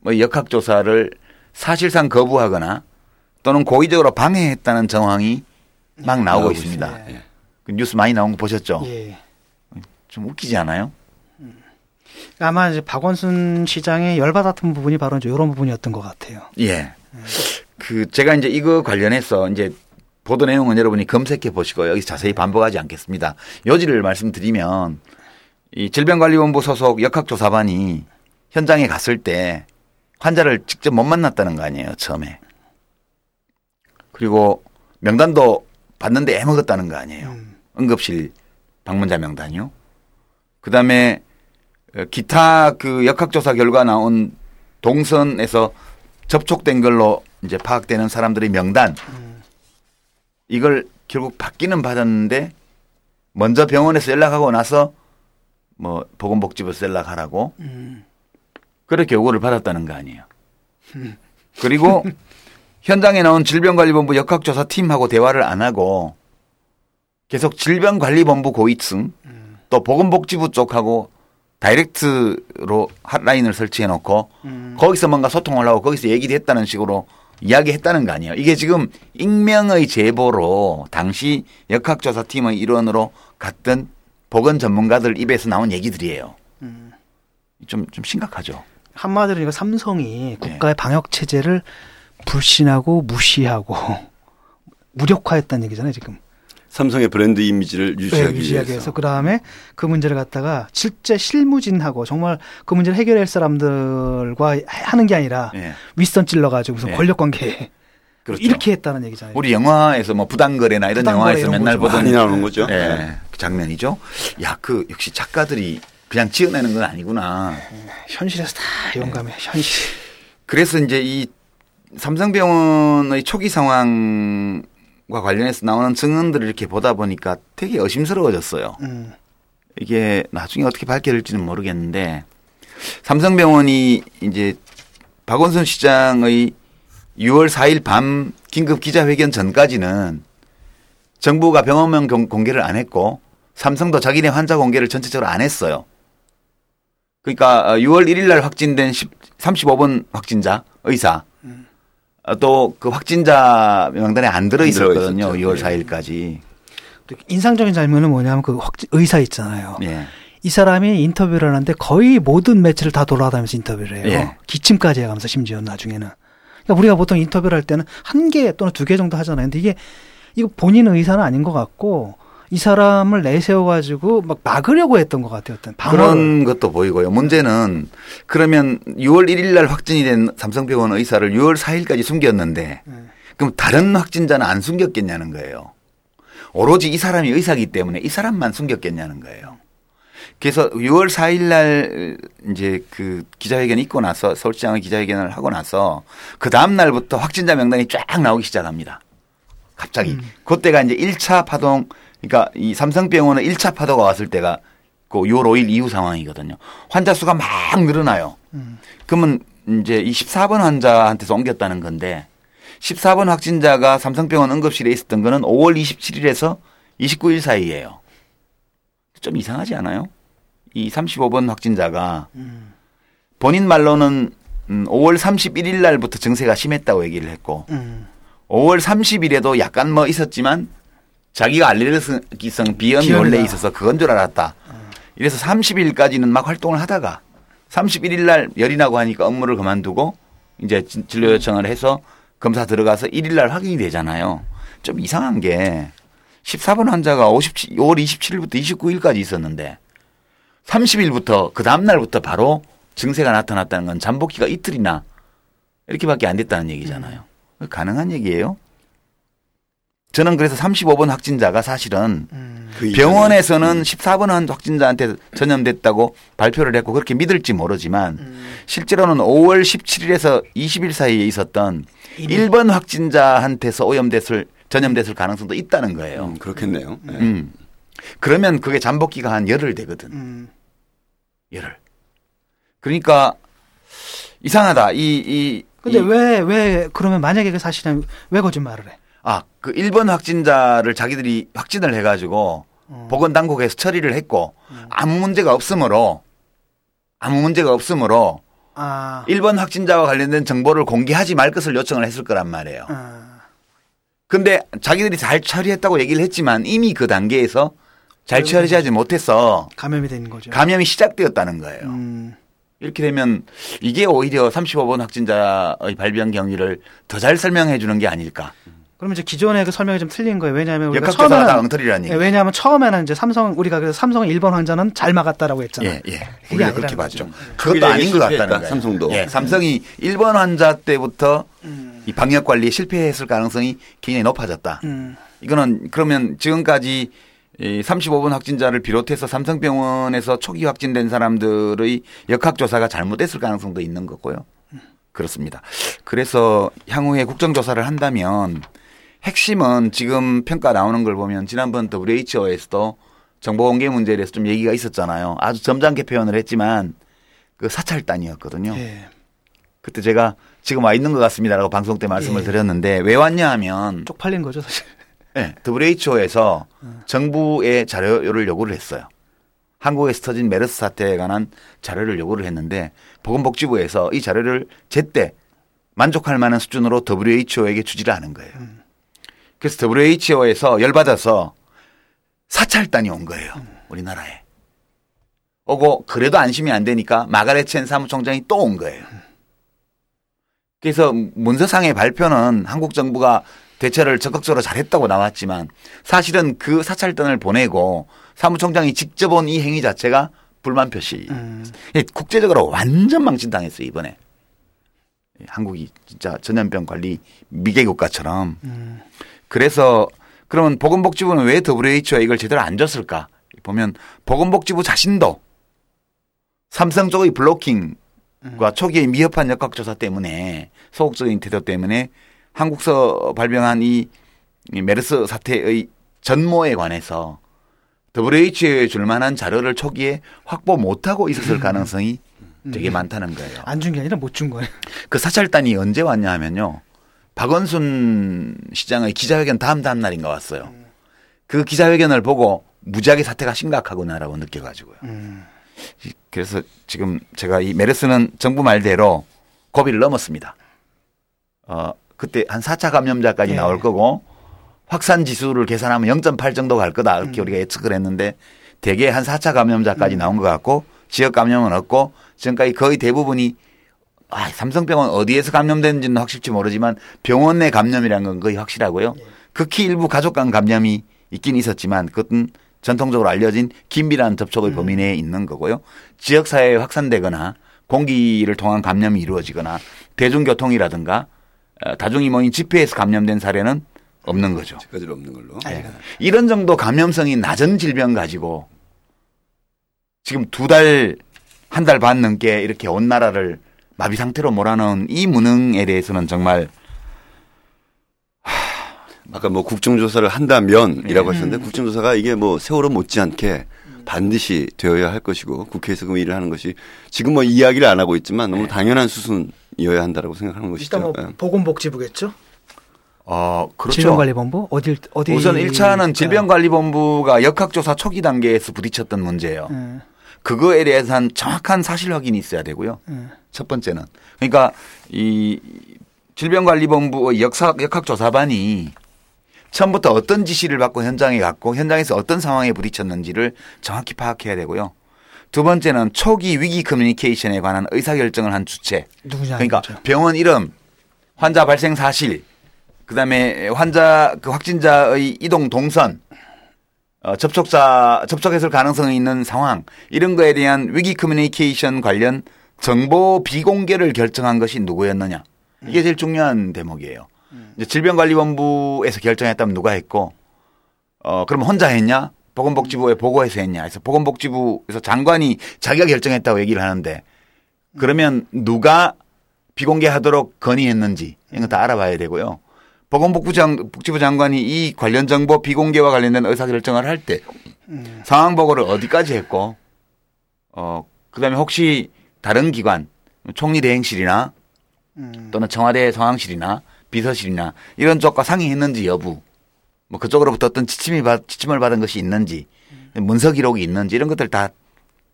뭐 역학조사를 사실상 거부하거나 또는 고의적으로 방해했다는 정황이 막 나오고 나오고 있습니다. 있습니다. 예. 그 뉴스 많이 나온 거 보셨죠? 예. 좀 웃기지 않아요? 아마 이제 박원순 시장의 열받았던 부분이 바로 이제 이런 부분이었던 것 같아요. 예. 그 제가 이제 이거 관련해서 이제 보도 내용은 여러분이 검색해 보시고 여기서 자세히 반복하지 않겠습니다. 요지를 말씀드리면 이 질병관리본부 소속 역학조사반이 현장에 갔을 때 환자를 직접 못 만났다는 거 아니에요, 처음에. 그리고 명단도 받는데 애먹었다는 거 아니에요. 응급실 방문자 명단이요. 그 다음에 기타 그 역학조사 결과 나온 동선에서 접촉된 걸로 이제 파악되는 사람들의 명단. 이걸 결국 받기는 받았는데 먼저 병원에서 연락하고 나서 뭐 보건복지부에서 연락하라고 그렇게 요구를 받았다는 거 아니에요. 그리고 현장에 나온 질병관리본부 역학조사 팀하고 대화를 안 하고 계속 질병관리본부 고위층 또 보건복지부 쪽하고 다이렉트로 핫라인을 설치해 놓고 거기서 뭔가 소통을 하고 거기서 얘기를 했다는 식으로 이야기했다는 거 아니에요. 이게 지금 익명의 제보로 당시 역학조사팀의 일원으로 갔던 보건 전문가들 입에서 나온 얘기들이에요. 좀, 좀 심각하죠. 한마디로 이거 삼성이 국가의 방역 체제를 불신하고 무시하고 무력화했다는 얘기잖아요, 지금. 삼성의 브랜드 이미지를 유지하기, 네, 유지하기 위해서. 위해서 그 다음에 그 문제를 갖다가 실제 실무진하고 정말 그 문제를 해결할 사람들과 하는 게 아니라 예. 윗선 찔러 가지고 무슨 예. 권력 관계 그렇죠. 이렇게 했다는 얘기잖아요. 우리 영화에서 뭐 부당거래나 이런 부당거래 영화에서 이런 맨날 거죠. 보던 많이 나오는 거죠. 예, 네. 그 장면이죠. 야, 그 역시 작가들이 그냥 지어내는 건 아니구나. 현실에서 다 용감해. 현실. 그래서 이제 이 삼성병원의 초기 상황 과 관련해서 나오는 증언들을 이렇게 보다 보니까 되게 의심스러워졌어요. 음. 이게 나중에 어떻게 밝혀질지는 모르겠는데 삼성병원이 이제 박원순 시장의 6월 4일 밤 긴급 기자회견 전까지는 정부가 병원명 공- 공개를 안 했고 삼성도 자기네 환자 공개를 전체적으로 안 했어요. 그러니까 6월 1일 날 확진된 10, 35번 확진자 의사 또 그 확진자 명단에 안 들어 있었거든요. 있었죠. 6월 예. 4일까지. 또 인상적인 장면은 뭐냐면 그 확- 의사 있잖아요. 예. 이 사람이 인터뷰를 하는데 거의 모든 매체를 다 돌아다니면서 인터뷰를 해요. 예. 기침까지 해가면서 심지어 나중에는. 그러니까 우리가 보통 인터뷰를 할 때는 한 개 또는 두 개 정도 하잖아요. 근데 이게 이거 본인 의사는 아닌 것 같고 이 사람을 내세워가지고 막 막으려고 했던 것 같아요. 어떤. 그런 것도 보이고요. 문제는 그러면 6월 1일 날 확진이 된 삼성병원 의사를 6월 4일까지 숨겼는데 네. 그럼 다른 확진자는 안 숨겼겠냐는 거예요. 오로지 이 사람이 의사기 때문에 이 사람만 숨겼겠냐는 거예요. 그래서 6월 4일 날 이제 그 기자회견 있고 나서 서울시장의 기자회견을 하고 나서 그 다음 날부터 확진자 명단이 쫙 나오기 시작합니다. 갑자기. 그때가 이제 1차 파동 그러니까 이 삼성병원의 1차 파도가 왔을 때가 그 6월 5일 이후 상황이거든요. 환자 수가 막 늘어나요. 그러면 이제 이 14번 환자한테서 옮겼다는 건데 14번 확진자가 삼성병원 응급실에 있었던 거는 5월 27일에서 29일 사이예요. 좀 이상하지 않아요? 이 35번 확진자가 본인 말로는 음, 5월 31일 날부터 증세가 심했다고 얘기를 했고 음. 5월 30일에도 약간 뭐 있었지만 자기가 알레르기성 비염이 비염이다. 원래 있어서 그건 줄 알았다. 이래서 30일까지는 막 활동을 하다가 31일 날 열이 나고 하니까 업무를 그만두고 이제 진- 진료 요청을 해서 검사 들어가서 1일 날 확인이 되잖아요. 좀 이상한 게 14번 환자가 57, 5월 27일부터 29일까지 있었는데 30일부터 그 다음 날부터 바로 증세가 나타났다는 건 잠복기가 이틀이나 이렇게밖에 안 됐다는 얘기잖아요. 가능한 얘기예요? 저는 그래서 35번 확진자가 사실은 그 이전에 병원에서는 14번 한 확진자한테 전염됐다고 발표를 했고 그렇게 믿을지 모르지만 실제로는 5월 17일에서 20일 사이에 있었던 1번 확진자한테서 오염됐을 전염됐을 가능성도 있다는 거예요. 음, 그렇겠네요. 네. 음. 그러면 그게 잠복기가 한 열흘 되거든. 음. 열흘. 그러니까 이상하다. 이, 이. 근데 이- 왜, 왜, 그러면 만약에 그 사실은 왜 거짓말을 해? 아, 그 1번 확진자를 자기들이 확진을 해가지고 어. 보건당국에서 처리를 했고 아무 문제가 없으므로 아무 문제가 없으므로 아. 1번 확진자와 관련된 정보를 공개하지 말 것을 요청을 했을 거란 말이에요. 아. 근데 자기들이 잘 처리했다고 얘기를 했지만 이미 그 단계에서 잘 처리하지 못해서 감염이 된 거죠. 감염이 시작되었다는 거예요. 음. 이렇게 되면 이게 오히려 35번 확진자의 발병 경위를 더 잘 설명해 주는 게 아닐까. 그러면 이제 기존의 그 설명이 좀 틀린 거예요. 왜냐하면 우리가 역학조사가 다 처음에는 엉터리라는 예, 얘기. 왜냐하면 처음에는 이제 삼성 우리가 그래서 삼성 1번 환자는 잘 막았다라고 했잖아요. 예, 예. 우리가 그렇게 봤죠. 거죠. 그것도 아닌 것 같다는 거예요. 삼성도. 예, 삼성이 1번 환자 때부터 음. 이 방역 관리에 실패했을 가능성이 굉장히 높아졌다. 음. 이거는 그러면 지금까지 이 35번 확진자를 비롯해서 삼성병원에서 초기 확진된 사람들의 역학조사가 잘못됐을 가능성도 있는 거고요. 그렇습니다. 그래서 향후에 국정조사를 한다면 핵심은 지금 평가 나오는 걸 보면 지난번 WHO에서도 정보 공개 문제에 대해서 좀 얘기가 있었잖아요. 아주 점잖게 표현을 했지만 그 사찰단이었거든요. 예. 그때 제가 지금 와 있는 것 같습니다라고 방송 때 말씀을 예. 드렸는데 왜 왔냐 하면 쪽팔린 거죠, 사실. 네, WHO에서 정부에 자료를 요구를 했어요. 한국에서 터진 메르스 사태에 관한 자료를 요구를 했는데 보건복지부에서 이 자료를 제때 만족할 만한 수준으로 WHO에게 주지를 않은 거예요. 그래서 WHO에서 열받아서 사찰단이 온 거예요. 우리나라에. 오고 그래도 안심이 안 되니까 마가렛 첸 사무총장이 또 온 거예요. 그래서 문서상의 발표는 한국 정부가 대처를 적극적으로 잘했다고 나왔지만 사실은 그 사찰단을 보내고 사무총장이 직접 온 이 행위 자체가 불만 표시. 음. 예, 국제적으로 완전 망신당했어요 이번에. 예, 한국이 진짜 전염병 관리 미개 국가처럼. 음. 그래서 그러면 보건복지부는 왜 WHO에 이걸 제대로 안 줬을까? 보면 보건복지부 자신도 삼성 쪽의 블로킹과 초기의 미흡한 역학조사 때문에 소극적인 태도 때문에 한국서 발병한 이, 이 메르스 사태의 전모에 관해서 WHO에 줄 만한 자료를 초기에 확보 못하고 있었을 가능성이 되게 많다는 거예요. 안 준 게 아니라 못 준 거예요. 그 사찰단이 언제 왔냐 하면요. 박원순 시장의 기자회견 다음 다음 날인가 왔어요. 그 기자회견을 보고 무지하게 사태가 심각하구나라고 느껴가지고요. 음. 그래서 지금 제가 이 메르스는 정부 말대로 고비를 넘었습니다. 어, 그때 한 4차 감염자까지 예. 나올 거고 확산 지수를 계산하면 0.8 정도 갈 거다. 이렇게 우리가 예측을 했는데 대개 한 4차 감염자까지 나온 것 같고 지역 감염은 없고 지금까지 거의 대부분이 아, 삼성병원 어디에서 감염됐는지는 확실치 모르지만 병원 내 감염이라는 건 거의 확실하고요. 극히 일부 가족 간 감염이 있긴 있었지만 그것은 전통적으로 알려진 긴밀한 접촉의 범위 내에 있는 거고요. 지역 사회에 확산되거나 공기를 통한 감염이 이루어지거나 대중교통이라든가 어, 다중이 모인 집회에서 감염된 사례는 없는 거죠. 지금까지는 없는 걸로. 예. 이런 정도 감염성이 낮은 질병 가지고 지금 두 달, 한 달 반 넘게 이렇게 온 나라를 마비 상태로 몰아넣은 이 무능에 대해서는 정말 아까 뭐 국정조사를 한다면이라고 네. 하셨는데 국정조사가 이게 뭐 세월호 못지않게 반드시 되어야 할 것이고 국회에서 그 일을 하는 것이 지금 뭐 이야기를 안 하고 있지만 너무 당연한 수순이어야 한다라고 생각하는 것이죠. 일단 뭐 예. 보건복지부겠죠. 어 그렇죠. 질병관리본부 어딜 어디 우선 1차는 질병관리본부가 역학조사 초기 단계에서 부딪혔던 문제예요. 예. 그거에 대해서는 정확한 사실 확인이 있어야 되고요. 예. 첫 번째는 그러니까 이 질병관리본부의 역사 역학조사반이 처음부터 어떤 지시를 받고 현장에 갔고 현장에서 어떤 상황에 부딪혔는지를 정확히 파악해야 되고요. 두 번째는 초기 위기 커뮤니케이션에 관한 의사결정을 한 주체. 그러니까. 병원 이름, 환자 발생 사실, 그다음에 환자 그 확진자의 이동 동선, 어, 접촉자 접촉했을 가능성이 있는 상황 이런 거에 대한 위기 커뮤니케이션 관련 정보 비공개를 결정한 것이 누구였느냐 이게 제일 중요한 대목이에요. 이제 질병관리본부에서 결정했다면 누가 했고, 어 그럼 혼자 했냐? 보건복지부에 보고해서 했냐? 그래서 보건복지부에서 장관이 자기가 결정했다고 얘기를 하는데 그러면 누가 비공개하도록 건의했는지 이런 거 다 알아봐야 되고요. 보건복지부 장, 장관이 이 관련 정보 비공개와 관련된 의사결정을 할 때 상황 보고를 어디까지 했고, 어, 그 다음에 혹시 다른 기관, 총리 대행실이나 또는 청와대 상황실이나 비서실이나 이런 쪽과 상의했는지 여부, 뭐 그쪽으로부터 어떤 지침이 받, 지침을 받은 것이 있는지, 문서 기록이 있는지 이런 것들 다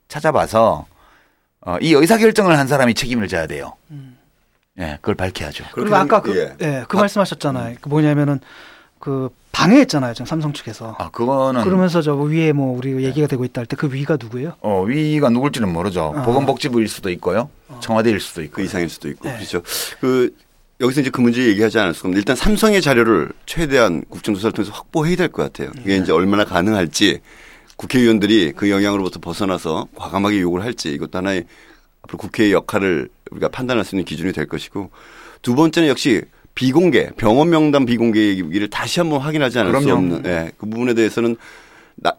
찾아봐서 어, 이 의사결정을 한 사람이 책임을 져야 돼요. 예, 그걸 밝혀야죠. 그리고 아까 된- 그, 예, 그 말씀하셨잖아요. 그 뭐냐면은 그 방해했잖아요. 지금 삼성 측에서. 아, 그거는 그러면서 저 위에 뭐 우리 얘기가 되고 있다 할 때 그 위가 누구예요? 어, 위가 누굴지는 모르죠. 아. 보건복지부일 수도 있고요. 청와대일 수도 그 있고. 이상일 수도 있고 네. 그렇죠. 그 여기서 이제 그 문제 얘기하지 않을 수가 없는데 일단 삼성의 자료를 최대한 국정조사를 통해서 확보해야 될 것 같아요. 그게 이제 얼마나 가능할지 국회의원들이 그 영향으로부터 벗어나서 과감하게 요구를 할지 이것도 하나의 앞으로 국회의 역할을 우리가 판단할 수 있는 기준이 될 것이고 두 번째는 역시 비공개 병원 명단 비공개 얘기를 다시 한번 확인하지 않을 수 그럼요. 없는 예, 그 부분에 대해서는 나,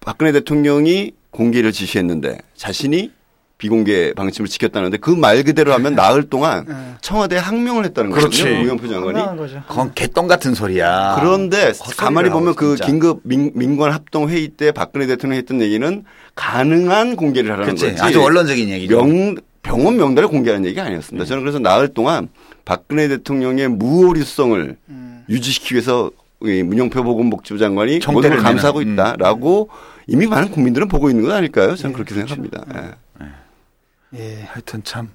박근혜 대통령이 공개를 지시했는데 자신이 비공개 방침을 지켰다는데 그 말 그대로 하면 나흘 동안 청와대에 항명을 했다는 그렇지. 거거든요. 우영표 장관이. 그건 개똥 같은 소리야. 그런데 가만히 보면 그 진짜. 긴급 민, 민관 합동 회의 때 박근혜 대통령이 했던 얘기는 가능한 공개를 하라는 그치. 거지. 아주 원론적인 얘기죠. 명, 병원 명단을 공개하는 얘기 아니었습니다. 저는 그래서 나흘 동안 박근혜 대통령의 무오류성을 유지시키기 위해서 이 문영표 보건복지부 장관이 걸 감사하고 음. 있다라고 이미 많은 국민들은 보고 있는 것 아닐까요? 저는 그렇게 생각합니다. 예. 예. 하여튼 참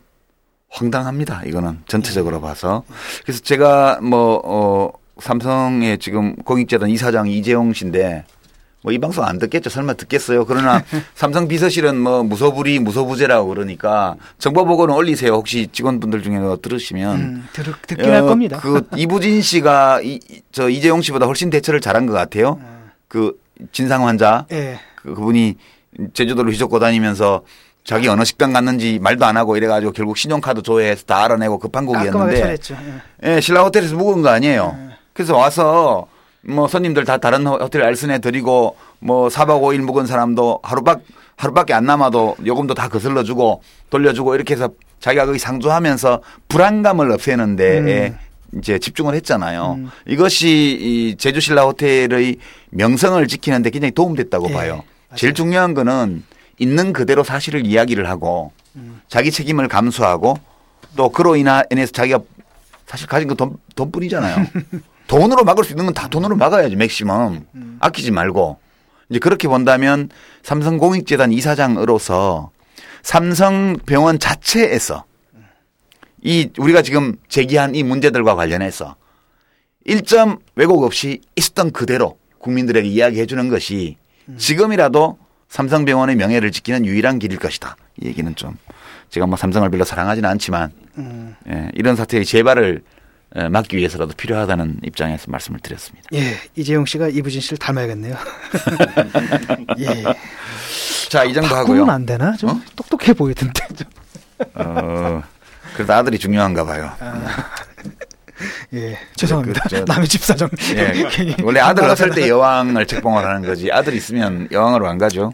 황당합니다. 이거는 전체적으로 봐서. 그래서 제가 뭐, 어, 삼성의 지금 공익재단 이사장 이재용 씨인데 뭐 이 방송 안 듣겠죠. 설마 듣겠어요. 그러나 삼성 비서실은 뭐 무소불위 무소부재라고 그러니까 정보 보고는 올리세요. 혹시 직원분들 중에 들으시면. 음, 들, 듣긴 할 어, 겁니다. 그 이부진 씨가 이, 이- 저 이재용 씨보다 훨씬 대처를 잘한 것 같아요. 그 진상 환자 예. 그, 그분이 제주도를 휘젓고 다니면서 자기 어느 식당 갔는지 말도 안 하고 이래가지고 결국 신용카드 조회해서 다 알아내고 급한 곡이었는데. 예. 예, 신라 호텔에서 묵은 거 아니에요. 그래서 와서 뭐 손님들 다 다른 호텔 알선해 드리고 뭐 4박 5일 묵은 사람도 하루밖 하루밖에 안 남아도 요금도 다 거슬러 주고 돌려주고 이렇게 해서 자기가 거기 상주하면서 불안감을 없애는데 이제 집중을 했잖아요. 이것이 이 제주 신라 호텔의 명성을 지키는데 굉장히 도움됐다고 예, 봐요. 맞아요. 제일 중요한 거는 있는 그대로 사실을 이야기를 하고 자기 책임을 감수하고 또 그로 인해서 자기가 사실 가진 거 돈, 돈뿐이잖아요. 돈으로 막을 수 있는 건 다 돈으로 막아야지 맥시멈. 아끼지 말고. 이제 그렇게 본다면 삼성공익재단 이사장으로서 삼성병원 자체에서 이 우리가 지금 제기한 이 문제들과 관련해서 일점 왜곡 없이 있었던 그대로 국민들에게 이야기해 주는 것이 지금이라도 삼성병원의 명예를 지키는 유일한 길일 것이다. 이 얘기는 좀 제가 뭐 삼성을 별로 사랑하지는 않지만 예, 이런 사태의 재발을 예, 막기 위해서라도 필요하다는 입장에서 말씀을 드렸습니다. 예. 이재용 씨가 이부진 씨를 닮아야겠네요. 예. 자, 이 정도 하고요. 안 되나? 좀 어? 똑똑해 보이던데. 좀. 어, 그래도 아들이 중요한가 봐요. 예. 죄송합니다. 그, 저- 남의 집 사정. 예. 원래 아들 없을 때 여왕을 책봉을 하는 거지. 아들 있으면 여왕으로 안 가죠.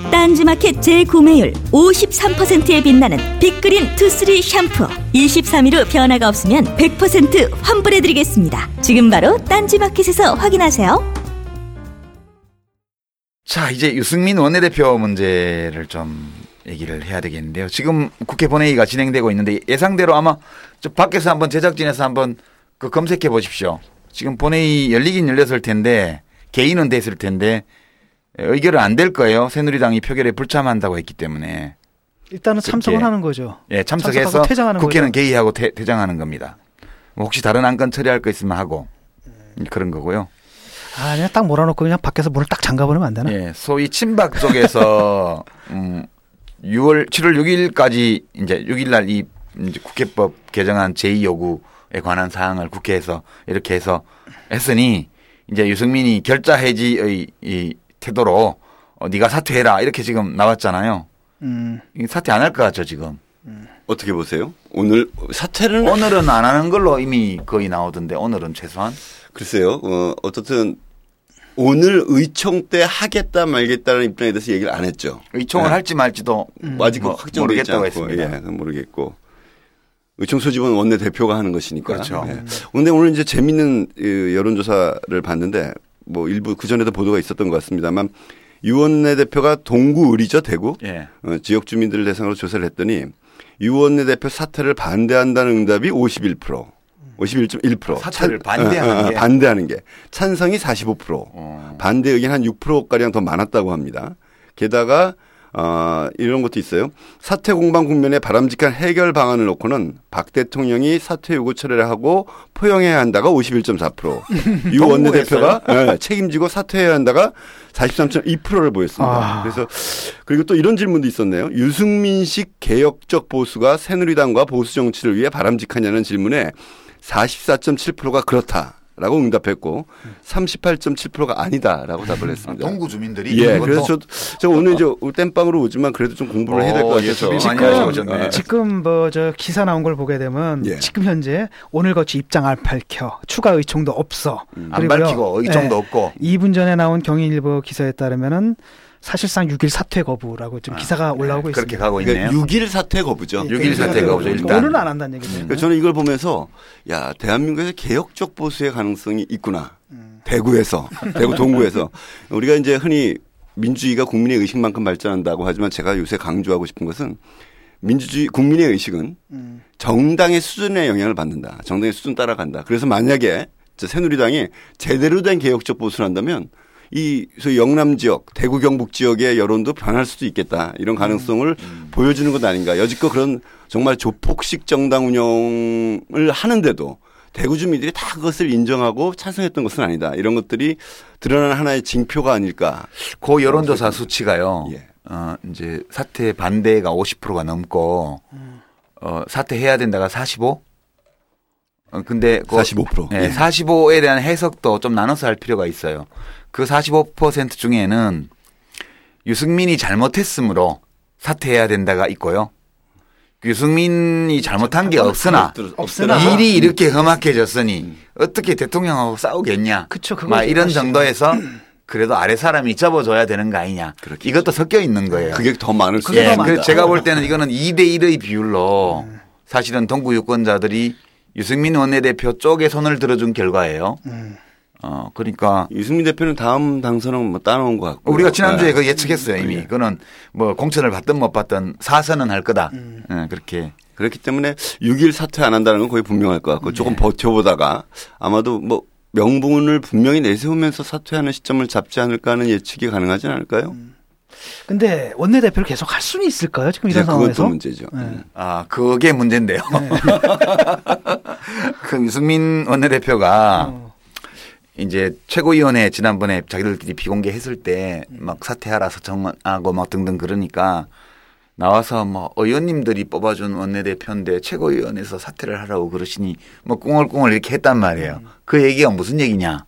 딴지마켓 재구매율 53%에 빛나는 빅그린 투쓰리 샴푸 23일 후 변화가 없으면 100% 환불해드리겠습니다. 지금 바로 딴지마켓에서 확인하세요. 자, 이제 유승민 원내대표 문제를 좀 얘기를 해야 되겠는데요. 지금 국회 본회의가 진행되고 있는데 예상대로 아마 저 밖에서 한번 제작진에서 한번 그 검색해 보십시오. 지금 본회의 열리긴 열렸을 텐데 개인은 됐을 텐데 의결은 안 될 거예요. 새누리당이 표결에 불참한다고 했기 때문에. 일단은 그렇게. 하는 거죠. 예, 참석해서 국회는 거죠. 개의하고 태, 퇴장하는 겁니다. 뭐 혹시 다른 안건 처리할 거 있으면 하고 그런 거고요. 아, 그냥 딱 몰아놓고 그냥 밖에서 문을 딱 잠가버리면 안 되나? 예, 소위 친박 쪽에서 음 6월 7월 6일까지 이제 6일 날이 국회법 개정안 제2 요구에 관한 사항을 국회에서 이렇게 해서 했으니 이제 유승민이 결자 해지의 이 태도로 어, 네가 사퇴해라 이렇게 지금 나왔잖아요. 음. 이 사퇴 안 할 것 같죠 지금. 어떻게 보세요? 오늘 사퇴는 오늘은 안 하는 걸로 이미 거의 나오던데 오늘은 최소한 글쎄요. 어, 어떻든 오늘 의총 때 하겠다 말겠다는 입장에 대해서 얘기를 안 했죠. 의총을 네. 할지 말지도 아직 뭐 확정되지 모르겠다고 않고 했습니다. 예, 모르겠고 의총 소집은 원내 대표가 하는 것이니까. 그렇죠. 예. 근데 오늘 이제 재밌는 이 여론조사를 봤는데 뭐 일부 그 전에도 보도가 있었던 것 같습니다만 유원내 대표가 동구 의리죠 대구 예. 어, 지역 주민들을 대상으로 조사를 했더니 유원내 대표 사퇴를 반대한다는 응답이 51%. 51.1%. 사퇴를 찬- 반대하는 어, 어, 게. 반대하는 게. 찬성이 45%. 어. 반대 의견 한 6%가량 더 많았다고 합니다. 게다가 어, 이런 것도 있어요. 사퇴 공방 국면에 바람직한 해결 방안을 놓고는 박 대통령이 사퇴 요구 처리를 하고 포용해야 한다가 51.4%. 유 원내대표가 예, 책임지고 사퇴해야 한다가 43.2%를 보였습니다. 아. 그래서 그리고 또 이런 질문도 있었네요. 유승민식 개혁적 보수가 새누리당과 보수 정치를 위해 바람직하냐는 질문에 44.7%가 그렇다 라고 응답했고 38.7%가 아니다라고 답을 했습니다. 동구 주민들이 예, 그래서 저, 저 오늘 이제 땜빵으로 오지만 그래도 좀 공부를 해야 될것 어, 같아서 예, 준비 많이 지금- 하셔오셨네. 지금 뭐 저 기사 나온 걸 보게 되면 예. 지금 현재 오늘 거치 입장 안 밝혀 추가 의총도 없어. 안 그리고요. 밝히고 의정도 예. 없고 2분 전에 나온 경인일보 기사에 따르면은 사실상 6일 사퇴 거부라고 지금 아, 기사가 올라오고 네, 그렇게 있습니다. 가고 있네요. 그러니까 6일 사퇴 거부죠. 육일 사퇴 거부죠, 일단. 그러니까 오늘은 안 한다는 얘기죠. 그러니까 저는 이걸 보면서 야 대한민국에서 개혁적 보수의 가능성이 있구나. 대구에서 대구 동구에서 우리가 이제 흔히 민주주의가 국민의 의식만큼 발전한다고 하지만 제가 요새 강조하고 싶은 것은 민주주의 국민의 의식은 음. 정당의 수준의 영향을 받는다. 정당의 수준 따라간다. 그래서 만약에 저 새누리당이 제대로 된 개혁적 보수를 한다면 이 영남 지역, 대구 경북 지역의 여론도 변할 수도 있겠다. 이런 가능성을 보여주는 것 아닌가. 여지껏 그런 정말 조폭식 정당 운영을 하는데도 대구 주민들이 다 그것을 인정하고 찬성했던 것은 아니다. 이런 것들이 드러나는 하나의 징표가 아닐까. 그 여론조사 수치가요. 예. 어, 이제 사퇴 반대가 50%가 넘고 어, 사퇴해야 된다가 45? 어, 근데 그 45%. 네, 예. 45에 대한 해석도 좀 나눠서 할 필요가 있어요. 그 45% 중에는 유승민이 잘못했으므로 사퇴해야 된다가 있고요. 유승민이 잘못한 게 없으나 없으나. 일이 이렇게 험악해졌으니 어떻게 대통령하고 싸우겠냐. 그쵸, 막 이런. 정도에서 그래도 아래 사람이 접어줘야 되는 거 아니냐. 그렇겠죠. 이것도 섞여 있는 거예요. 그게 더 많을 수 예, 많다. 그 제가 볼 때는 이거는 2대 1의 비율로 사실은 동구 유권자들이 유승민 원내대표 쪽에 손을 들어준 결과예요. 음. 어, 그러니까 유승민 대표는 다음 당선은 뭐 따놓은 것 같고. 우리가 지난주에 네. 그 예측했어요 이미. 예. 그거는 뭐 공천을 받든 못 받든 사선은 할 거다. 음. 예, 그렇게. 그렇기 때문에 6일 사퇴 안 한다는 건 거의 분명할 것 같고 조금 버텨보다가 아마도 뭐 명분을 분명히 내세우면서 사퇴하는 시점을 잡지 않을까 하는 예측이 가능하지 않을까요? 근데 원내대표를 계속 할 수는 있을까요? 지금 이런 그것도 상황에서? 문제죠. 네. 아, 그게 문제인데요. 네. 그 유승민 원내대표가 어. 이제 최고위원회 지난번에 자기들끼리 비공개했을 때 막 사퇴하라 서청하고 막 등등 그러니까 나와서 뭐 의원님들이 뽑아준 원내대표인데 최고위원회에서 사퇴를 하라고 그러시니 뭐 꿍얼꿍얼 이렇게 했단 말이에요. 그 얘기가 무슨 얘기냐.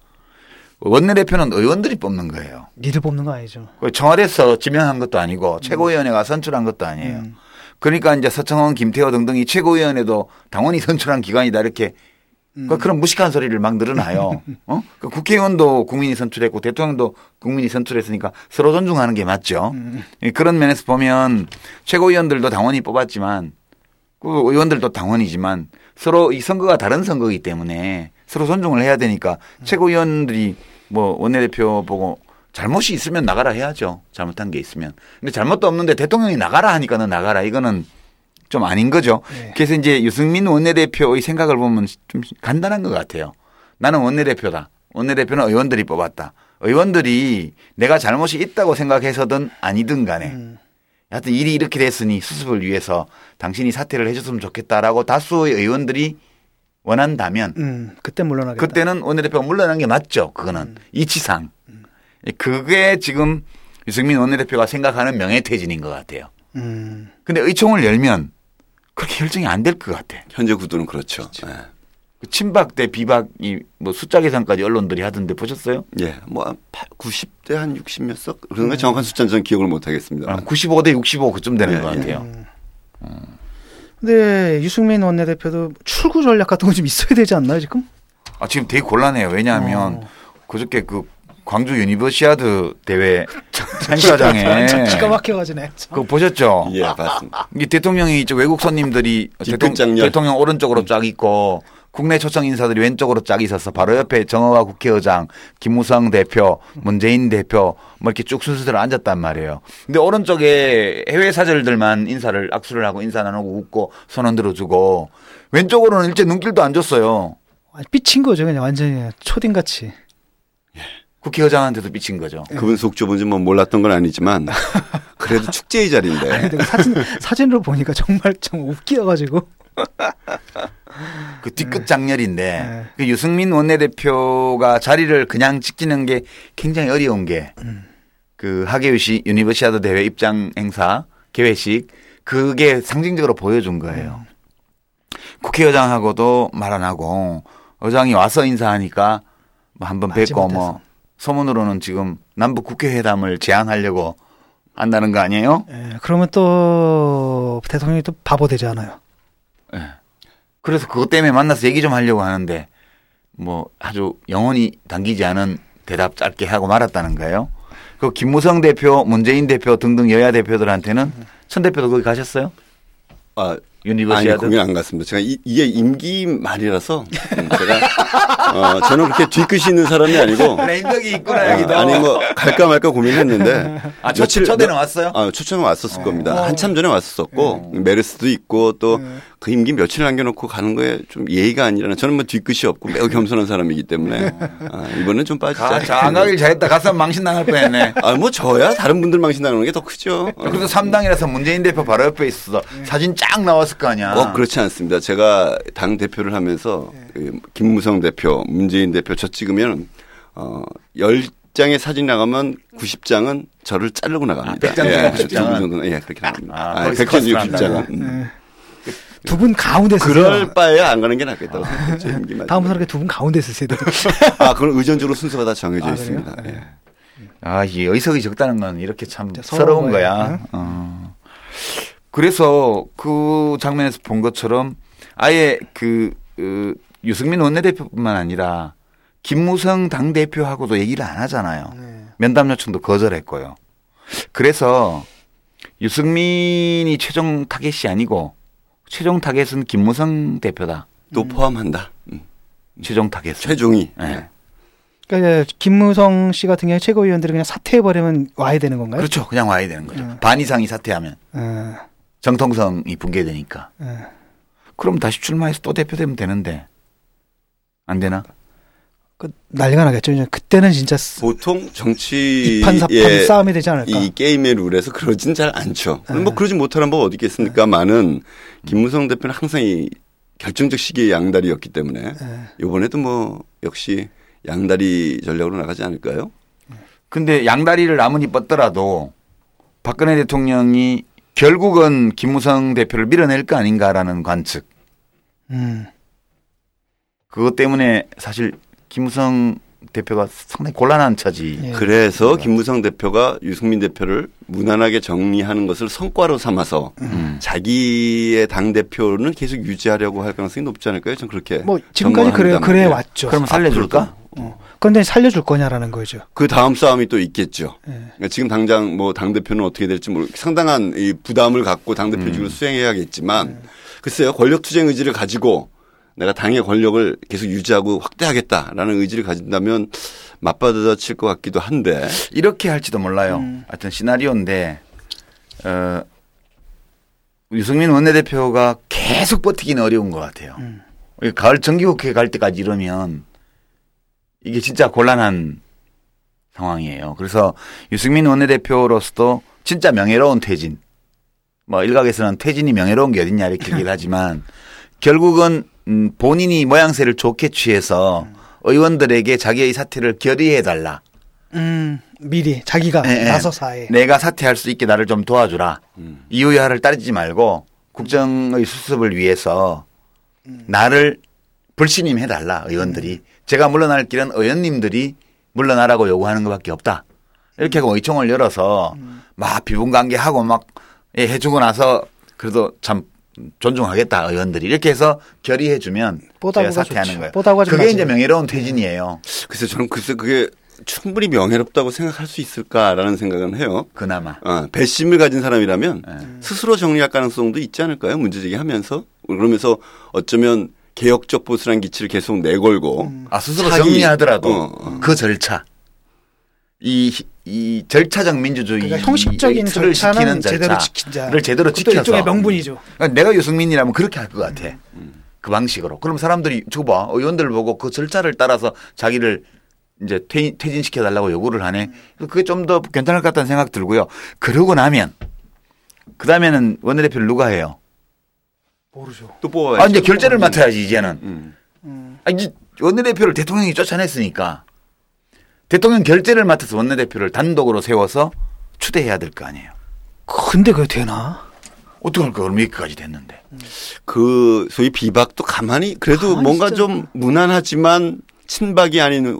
원내대표는 의원들이 뽑는 거예요. 니들 뽑는 거 아니죠. 그 청와대에서 지명한 것도 아니고 최고위원회가 선출한 것도 아니에요. 음. 그러니까 이제 서청원, 김태호 등등이 최고위원회도 당원이 선출한 기관이다 이렇게 음. 그 그런 무식한 소리를 막 늘어나요. 어? 그 국회의원도 국민이 선출했고 대통령도 국민이 선출했으니까 서로 존중하는 게 맞죠. 음. 예, 그런 면에서 보면 최고위원들도 당원이 뽑았지만 그 의원들도 당원이지만 서로 이 선거가 다른 선거이기 때문에 서로 존중을 해야 되니까 음. 최고위원들이 뭐 원내대표 보고 잘못이 있으면 나가라 해야죠. 잘못한 게 있으면. 근데 잘못도 없는데 대통령이 나가라 하니까는 나가라. 이거는 좀 아닌 거죠. 네. 그래서 이제 유승민 원내대표의 생각을 보면 좀 간단한 것 같아요. 나는 원내대표다. 원내대표는 의원들이 뽑았다. 의원들이 내가 잘못이 있다고 생각해서든 아니든 간에 음. 하여튼 일이 이렇게 됐으니 수습을 위해서 당신이 사퇴를 해줬으면 좋겠다라고 다수의 의원들이 원한다면 음, 그때 물러나겠다. 그때는 원내대표가 물러난 게 맞죠. 그거는 음. 이치상. 그게 지금 유승민 원내대표가 생각하는 명예퇴진인 것 같아요. 음. 근데 의총을 열면 그렇게 결정이 안 될 것 같아. 현재 구도는 그렇죠. 그 친박 대 비박이 뭐 숫자 계산까지 언론들이 하던데 보셨어요? 예. 예. 뭐 90대 한 60 몇 석? 그런 거 정확한 숫자는 저는 기억을 못 하겠습니다. 아, 95대 65 그쯤 되는 예, 것 예. 같아요. 근데 유승민 원내대표도 출구 전략 같은 거좀 있어야 되지 않나요 지금? 아, 지금 되게 곤란해요. 왜냐하면 어. 그저께 그 광주 유니버시아드 대회 행사장에 기가 막혀가지네. 그거 보셨죠? 예, 봤습니다. 이 대통령이 저 외국 손님들이 대통령. 대통령 오른쪽으로 쫙 있고 국내 초청 인사들이 왼쪽으로 쫙 있어서 바로 옆에 정의화 국회의장, 김무성 대표, 문재인 대표 뭐 이렇게 쭉 순서대로 앉았단 말이에요. 근데 오른쪽에 해외 사절들만 인사를 악수를 하고 인사 나누고 웃고 손 흔들어 주고 왼쪽으로는 일제 눈길도 안 줬어요. 아니, 삐친 거죠 그냥 완전히 초딩같이. 국회의장한테도 삐친 거죠. 그분 속 좁은지 뭐 몰랐던 건 아니지만 그래도 축제의 자리인데. 아니, 사진 사진으로 보니까 정말 좀 웃겨가지고. 그 뒤끝 작렬인데 그 유승민 원내대표가 자리를 그냥 지키는 게 굉장히 어려운 게그 하계유시 유니버시아드 대회 입장 행사 개회식 그게 상징적으로 보여준 거예요. 국회의장하고도 말 안 하고 의장이 와서 인사하니까 뭐 한번 뵙고 뭐 소문으로는 지금 남북 국회회담을 제안하려고 한다는 거 아니에요? 예, 그러면 또 대통령이 또 바보 되지 않아요. 예. 그래서 그것 때문에 만나서 얘기 좀 하려고 하는데 뭐 아주 영 내키지 않은 대답 짧게 하고 말았다는 거예요. 그 김무성 대표, 문재인 대표 등등 여야 대표들한테는 천 대표도 거기 가셨어요? 아, 유니버시아드? 공연 안 갔습니다. 제가 이, 이게 임기 말이라서 음, 제가 어, 저는 그렇게 뒤끝이 있는 사람이 아니고 레임덕이 있구나 아, 여기도. 아니 뭐 갈까 말까 고민했는데 아, 첫- 첫에는 왔어요? 아, 초청은 왔었을 겁니다. 한참 전에 왔었었고 메르스도 있고 또 그 임기 며칠 남겨놓고 가는 거에 좀 예의가 아니라는 저는 뭐 뒤끝이 없고 매우 겸손한 사람이기 때문에 아, 이번엔 좀 빠지자. 안 가길 잘했다. 갔으면 망신 당할 뻔했네. 아, 뭐 저야 다른 분들 망신 나는 게 더 크죠. 그래도 3당이라서 문재인 대표 바로 옆에 있어서 사진 쫙 나 왔을 거 아니야. 꼭 그렇지 않습니다. 제가 당 대표를 하면서 그 김무성 대표, 문재인 대표 저 찍으면 어 10장의 사진 나가면 90장은 저를 자르고 나갑니다. 아, 100장 중에 예, 90 장은? 그 정도는 예, 그렇게 나갑니다. 아, 아, 거기서 100장 중에 커스를 90장은. 한다고? 음. 두분 가운데 쓰세요. 그럴 바에 안 가는 게 낫겠다고 생각해요. 제 임기만. 다음부터 이렇게 두분 가운데 쓰세요. 아, 그건 의전적으로 순서가 다 정해져 아, 있습니다. 그래요? 예. 아, 이 의석이 적다는 건 이렇게 참 서러운. 거야. 어. 그래서 그 장면에서 본 것처럼 아예 그, 그 유승민 원내대표뿐만 아니라 김무성 당 대표하고도 얘기를 안 하잖아요. 면담 요청도 거절했고요. 그래서 유승민이 최종 타겟이 아니고 최종 타겟은 김무성 대표다. 또 포함한다. 음. 최종 타겟. 최종이. 네. 그러니까 김무성 씨 같은 경우에 최고위원들이 그냥 사퇴해버리면 와야 되는 건가요? 그렇죠. 그냥 와야 되는 거죠. 음. 반 이상이 사퇴하면. 어, 정통성이 붕괴되니까. 어. 그럼 다시 출마해서 또 대표되면 되는데 안 되나? 그 난리가 나겠죠. 이제 그때는 진짜 쓰- 보통 정치 이판사판 싸움이 되지 않을까. 이 게임의 룰에서 그러진 잘 않죠. 네. 뭐 그러지 못하는 법 어디 있겠습니까만은 김무성 대표는 항상 이 결정적 시기의 양다리였기 때문에 네. 이번에도 뭐 역시 양다리 전략으로 나가지 않을까요? 근데 양다리를 아무리 뻗더라도 박근혜 대통령이 결국은 김무성 대표를 밀어낼 거 아닌가라는 관측. 음. 그것 때문에 사실 김무성 대표가 상당히 곤란한 처지. 예. 그래서 김무성 대표가 유승민 대표를 무난하게 정리하는 것을 성과로 삼아서 음. 자기의 당 대표는 계속 유지하려고 할 가능성이 높지 않을까요? 전 그렇게 뭐 지금까지 그래. 그래 예. 왔죠. 그럼 살려줄까? 어. 그런데 살려줄 거냐라는 거죠. 그 다음 싸움이 또 있겠죠. 예. 그러니까 지금 당장 뭐 당 대표는 어떻게 될지 모르. 상당한 이 부담을 갖고 당 대표직을 수행해야겠지만 글쎄요 권력 투쟁 의지를 가지고 내가 당의 권력을 계속 유지하고 확대하겠다라는 의지를 가진다면 맞받아칠 것 같기도 한데 이렇게 할지도 몰라요. 하여튼 시나리오인데 어, 유승민 원내대표가 계속 버티기는 어려운 것 같아요. 이 가을 정기국회 갈 때까지 이러면 이게 진짜 곤란한 상황이에요. 그래서 유승민 원내대표로서도 진짜 명예로운 퇴진. 뭐 일각에서는 퇴진이 명예로운 게 어딨냐 이렇게 얘기를 하지만 결국은 음, 본인이 모양새를 좋게 취해서 의원들에게 자기의 사퇴를 결의해 달라. 음, 미리 자기가 예, 예. 나서서 아예. 내가 사퇴할 수 있게 나를 좀 도와주라. 이유야를 따르지 말고 국정의 수습을 위해서 나를 불신임 해 달라 의원들이. 제가 물러날 길은 의원님들이 물러나라고 요구하는 것밖에 없다. 이렇게 하고 의총을 열어서 막 비분관계하고 막 예, 해주고 나서 그래도 참 존중하겠다 의원들이 이렇게 해서 결의해 주면 제가 뽀다구가 사퇴하는 좋죠. 거예요. 그게. 이제 명예로운 퇴진이에요. 글쎄 저는 글쎄 그게 충분히 명예롭다고 생각할 수 있을까라는 생각은 해요. 그나마. 어, 배심을 가진 사람이라면 네. 스스로 정리할 가능성도 있지 않을까요? 문제제기하면서 그러면서 어쩌면 개혁적 보수란 기치를 계속 내걸고 아 스스로 자기- 정리하더라도 어, 어. 그 절차 이, 이 절차적 민주주의 그러니까 형식적인 절차는 지키는 제대로 절차를 지킨자. 제대로 그것도 지켜서 일종의 명분이죠. 그러니까 내가 유승민이라면 그렇게 할 것 같아. 그 방식으로. 그럼 사람들이 저거 봐 의원들 보고 그 절차를 따라서 자기를 이제 퇴, 퇴진 시켜 달라고 요구를 하네. 그게 좀 더 괜찮을 것 같다는 생각 들고요. 그러고 나면 그 다음에는 원내대표를 누가 해요? 모르죠. 또 뽑아야죠. 아 이제 결제를 맡아야지 이제는. 음. 아 이제 원내대표를 대통령이 쫓아냈으니까 대통령 결제를 맡아서 원내대표를 단독으로 세워서 추대해야 될 거 아니에요. 근데 그게 되나? 어떻게 할까? 그럼 여기까지 됐는데. 그 소위 비박도 가만히 그래도 가만히 뭔가 진짜 좀 무난하지만 친박이 아닌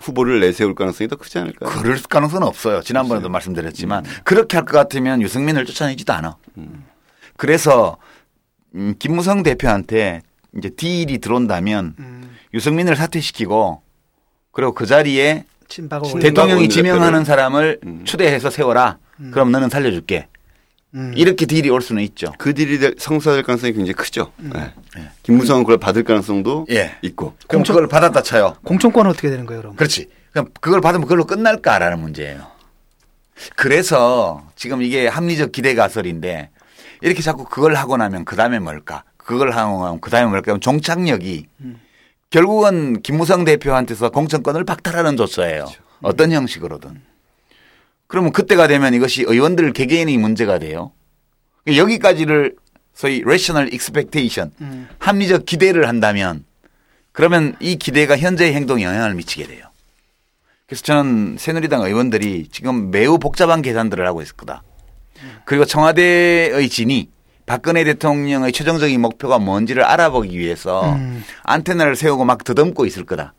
후보를 내세울 가능성이 더 크지 않을까요? 그럴 가능성은 없어요. 지난번에도 말씀드렸지만 그렇게 할 것 같으면 유승민을 쫓아내지도 않아. 그래서 음, 김무성 대표한테 이제 딜이 들어온다면 유승민을 사퇴시키고 그리고 그 자리에 대통령이 지명하는 사람을 음. 추대해서 세워라. 그럼 너는 살려줄게. 음. 이렇게 딜이 올 수는 있죠. 그 딜이 될- 성사될 가능성이 굉장히 크죠. 네. 예. 김무성은 그걸 받을 가능성도 예. 있고. 그럼 그걸 받았다 쳐요. 공천권은 어떻게 되는 거예요, 그럼? 그렇지. 그럼 그걸 받으면 그걸로 끝날까라는 문제예요. 그래서 지금 이게 합리적 기대 가설인데 이렇게 자꾸 그걸 하고 나면 그 다음에 뭘까? 그걸 하고 나면 그 다음에 뭘까? 하면 종착역이 결국은 김무성 대표한테서 공천권을 박탈하는 조처예요. 어떤 형식으로든. 그러면 그때가 되면 이것이 의원들 개개인의 문제가 돼요. 여기까지를 소위 rational expectation, 합리적 기대를 한다면 그러면 이 기대가 현재의 행동에 영향을 미치게 돼요. 그래서 저는 새누리당 의원들이 지금 매우 복잡한 계산들을 하고 있을 거다. 그리고 청와대의 진이 박근혜 대통령의 최종적인 목표가 뭔지를 알아보기 위해서 음. 안테나를 세우고 막 더듬고 있을 거다.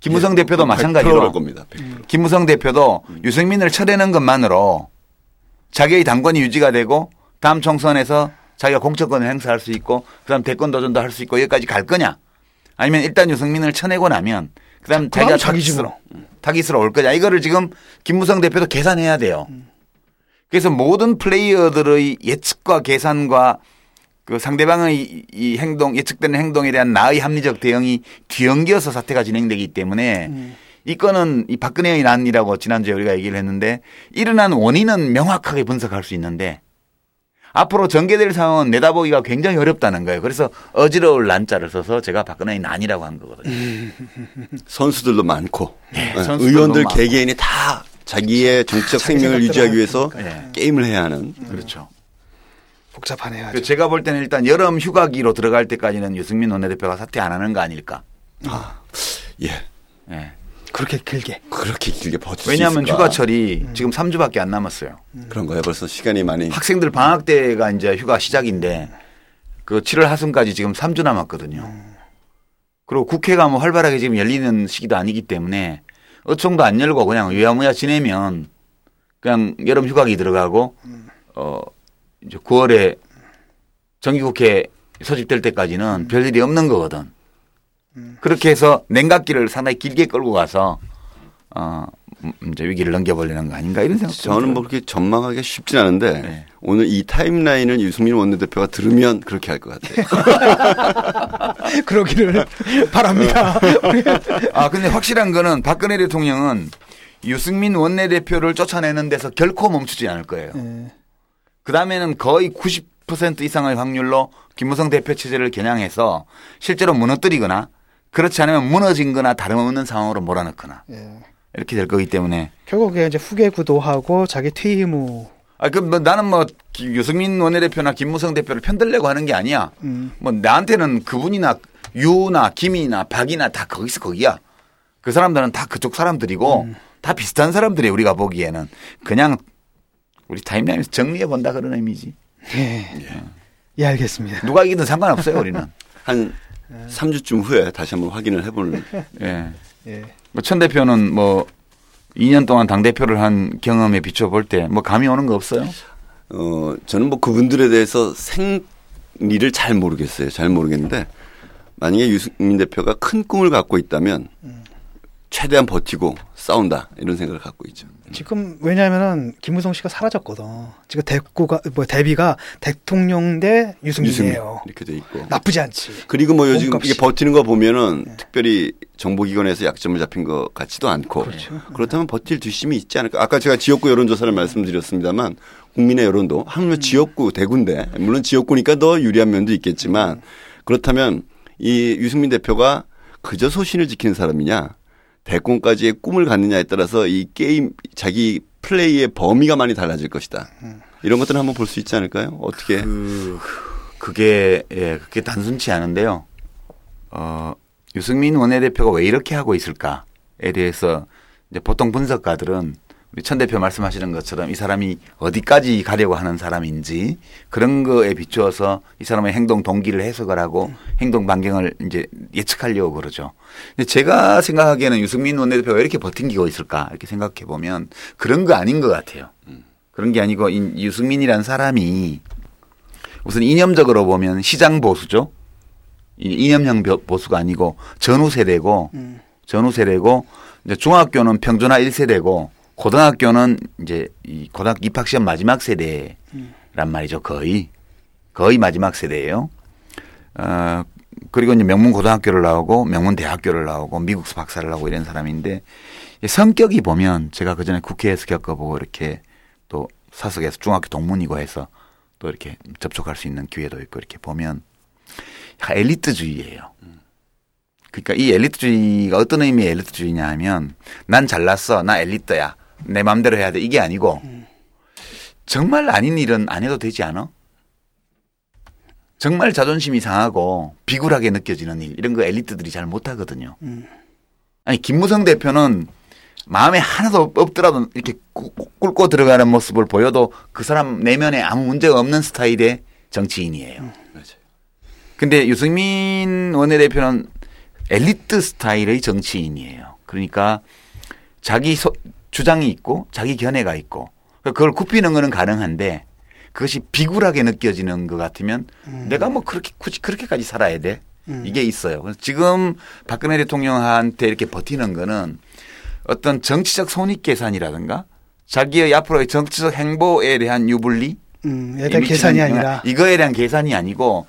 김무성 예, 대표도 100% 마찬가지로 겁니다. 100%. 김무성 대표도 유승민을 쳐내는 것만으로 자기의 당권이 유지가 되고 다음 총선에서 자기가 공천권을 행사할 수 있고 그다음 대권 도전도 할 수 있고 여기까지 갈 거냐? 아니면 일단 유승민을 쳐내고 나면 그다음 자기가 자기 타깃으로 타깃으로 올 거냐? 이거를 지금 김무성 대표도 계산해야 돼요. 그래서 모든 플레이어들의 예측과 계산과 그 상대방의 이- 이 행동 예측되는 행동에 대한 나의 합리적 대응이 뒤엉겨서 사태가 진행되기 때문에 이 건은 이 박근혜의 난이라고 지난주에 우리가 얘기를 했는데 일어난 원인은 명확하게 분석할 수 있는데 앞으로 전개될 상황은 내다보기가 굉장히 어렵다는 거예요. 그래서 어지러울 난자를 써서 제가 박근혜의 난이라고 한 거거든요. 선수들도 많고 네, 선수들도 의원들 많고. 개개인이 다 자기의 정치적 자기 생명을 유지하기 위해서 예. 게임을 해야 하는 그렇죠. 복잡하네요. 아주. 그래서 제가 볼 때는 일단 여름 휴가기로 들어갈 때까지는 유승민 원내대표가 사퇴 안 하는 거 아닐까. 예 예. 그렇게 길게. 그렇게 길게 버틸 수 왜냐하면 있을까? 휴가철이 지금 3주밖에 안 남았어요. 그런 거야 벌써 시간이 많이 학생들 방학 때가 이제 휴가 시작인데 그 7월 하순까지 지금 3주 남았거든요. 그리고 국회가 뭐 활발하게 지금 열리는 시기도 아니기 때문에 어총도 안 열고 그냥 유야무야 지내면 그냥 여름 휴가기 들어가고 어 이제 9월에 정기국회 소집될 때까지는 별일이 없는 거거든. 그렇게 해서 냉각기를 상당히 길게 끌고 가서 어 음, 이제 위기를 넘겨보려는 거 아닌가 이런 생각. 저는 뭐 그렇게 전망하기가 쉽진 않은데 네. 오늘 이 타임라인을 유승민 원내대표가 들으면 그렇게 할 것 같아요. 그러기를 바랍니다. 아, 근데 확실한 거는 박근혜 대통령은 유승민 원내대표를 쫓아내는 데서 결코 멈추지 않을 거예요. 예. 그 다음에는 거의 90% 이상의 확률로 김무성 대표 체제를 겨냥해서 실제로 무너뜨리거나 그렇지 않으면 무너진 거나 다름없는 상황으로 몰아넣거나 예. 이렇게 될 거기 때문에 결국에 이제 후계 구도하고 자기 퇴임 후 아, 그, 뭐, 나는 뭐, 기- 유승민 원내대표나 김무성 대표를 편들려고 하는 게 아니야. 음. 뭐, 나한테는 그분이나 유나 김이나 박이나 다 거기서 거기야. 그 사람들은 다 그쪽 사람들이고, 음. 다 비슷한 사람들이 우리가 보기에는 그냥 우리 타임라인에서 정리해 본다 그런 의미지. 예. 예, 알겠습니다. 누가 이기든 상관없어요, 우리는. 한 3주쯤 후에 다시 한번 확인을 해보는 예. 예. 뭐, 천 대표는 뭐, 2년 동안 당 대표를 한 경험에 비춰볼 때 뭐 감이 오는 거 없어요? 어, 저는 뭐 그분들에 대해서 생리를 잘 모르겠어요. 잘 모르겠는데 만약에 유승민 대표가 큰 꿈을 갖고 있다면 최대한 버티고 싸운다 이런 생각을 갖고 있죠. 지금 왜냐하면은 김무성 씨가 사라졌거든. 지금 대구가 뭐 대비가 대통령 대 유승민 유승민이에요. 이렇게 돼 있고. 나쁘지 않지. 그리고 뭐 요즘. 이게 버티는 거 보면은 특별히 정보기관에서 약점을 잡힌 것 같지도 않고 그렇죠. 그렇다면 버틸 뒷심이 있지 않을까. 아까 제가 지역구 여론조사를 말씀드렸습니다만 국민의 여론도 하물며 지역구 대구인데 물론 지역구니까 더 유리한 면도 있겠지만 그렇다면 이 유승민 대표가 그저 소신을 지키는 사람이냐 대권까지의 꿈을 갖느냐에 따라서 이 게임 자기 플레이의 범위가 많이 달라질 것이다. 이런 것들은 한번 볼 수 있지 않을까요? 어떻게? 그, 그게 예, 그게 단순치 않은데요. 어, 유승민 원내대표가 왜 이렇게 하고 있을까에 대해서 이제 보통 분석가들은 우리 천 대표 말씀하시는 것처럼 이 사람이 어디까지 가려고 하는 사람인지 그런 거에 비추어서 이 사람의 행동 동기를 해석을 하고 행동 반경을 이제 예측하려고 그러죠. 근데 제가 생각하기에는 유승민 원내대표가 왜 이렇게 버틴기고 있을까 이렇게 생각해 보면 그런 거 아닌 것 같아요. 그런 게 아니고 이 유승민이라는 사람이 우선 이념적으로 보면 시장 보수죠. 이 이념형 벼- 보수가 아니고 전후 세대고 전후 세대고 이제 중학교는 평준화 1세대고 고등학교는 이제 이 고등학교 입학 시험 마지막 세대란 말이죠. 거의 거의 마지막 세대예요. 어 그리고 이제 명문 고등학교를 나오고 명문 대학교를 나오고 미국서 박사를 하고 이런 사람인데 성격이 보면 제가 그 전에 국회에서 겪어보고 이렇게 또 사석에서 중학교 동문이고 해서 또 이렇게 접촉할 수 있는 기회도 있고 이렇게 보면 약간 엘리트주의예요. 그러니까 이 엘리트주의가 어떤 의미의 엘리트주의냐 하면 난 잘났어. 나 엘리트야. 내 마음대로 해야 돼. 이게 아니고 정말 아닌 일은 안 해도 되지 않아? 정말 자존심이 상하고 비굴하게 느껴지는 일 이런 거 엘리트들이 잘 못하거든요. 아니 김무성 대표는 마음에 하나도 없더라도 이렇게 꿇고 들어가는 모습을 보여도 그 사람 내면에 아무 문제가 없는 스타일의 정치인이에요. 근데 유승민 원내대표는 엘리트 스타일의 정치인이에요. 그러니까 자기 소- 주장이 있고 자기 견해가 있고 그걸 굽히는 거는 가능한데 그것이 비굴하게 느껴지는 것 같으면 내가 뭐 그렇게 굳이 그렇게까지 살아야 돼? 이게 있어요. 그래서 지금 박근혜 대통령한테 이렇게 버티는 거는 어떤 정치적 손익 계산이라든가 자기의 앞으로의 정치적 행보에 대한 유불리? 음, 에 대한 계산이 아니라. 이거에 대한 계산이 아니고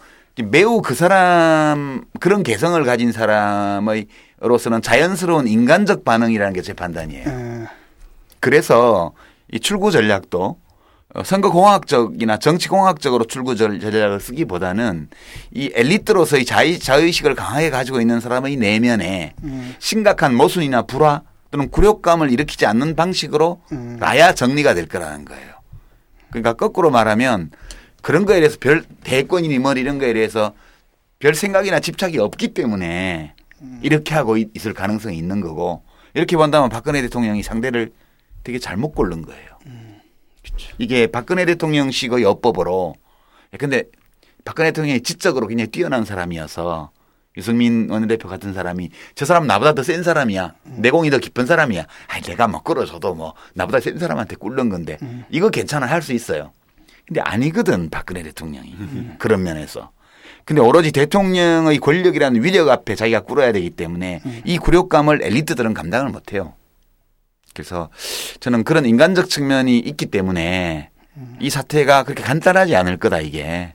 매우 그 사람 그런 개성을 가진 사람의로서는 자연스러운 인간적 반응이라는 게 제 판단이에요. 음, 그래서 이 출구 전략도 어, 선거공학적이나 정치공학적으로 출구 전- 전략을 쓰기보다는 이 엘리트로서의 자의, 자의식을 강하게 가지고 있는 사람의 내면에 음. 심각한 모순이나 불화 또는 굴욕감을 일으키지 않는 방식으로 음. 라야 정리가 될 거라는 거예요. 그러니까 거꾸로 말하면 그런 거에 대해서 별 대권이니 뭐 이런 거에 대해서 별 생각이나 집착이 없기 때문에 이렇게 하고 있- 있을 가능성이 있는 거고 이렇게 본다면 박근혜 대통령이 상대를 되게 잘못 고른 거예요. 이게 박근혜 대통령식의 여법으로 근데 박근혜 대통령이 지적으로 굉장히 뛰어난 사람이어서 유승민 원내대표 같은 사람이 저 사람 나보다 더 센 사람이야. 내공이 더 깊은 사람이야. 아니 내가 뭐 끌어줘도 뭐 나보다 센 사람한테 꿇는 건데 이거 괜찮아 할 수 있어요. 근데 아니거든 박근혜 대통령이 그런 면에서. 근데 오로지 대통령의 권력이라는 위력 앞에 자기가 꿇어야 되기 때문에 이 굴욕감을 엘리트들은 감당을 못해요. 그래서 저는 그런 인간적 측면이 있기 때문에 이 사태가 그렇게 간단하지 않을 거다 이게.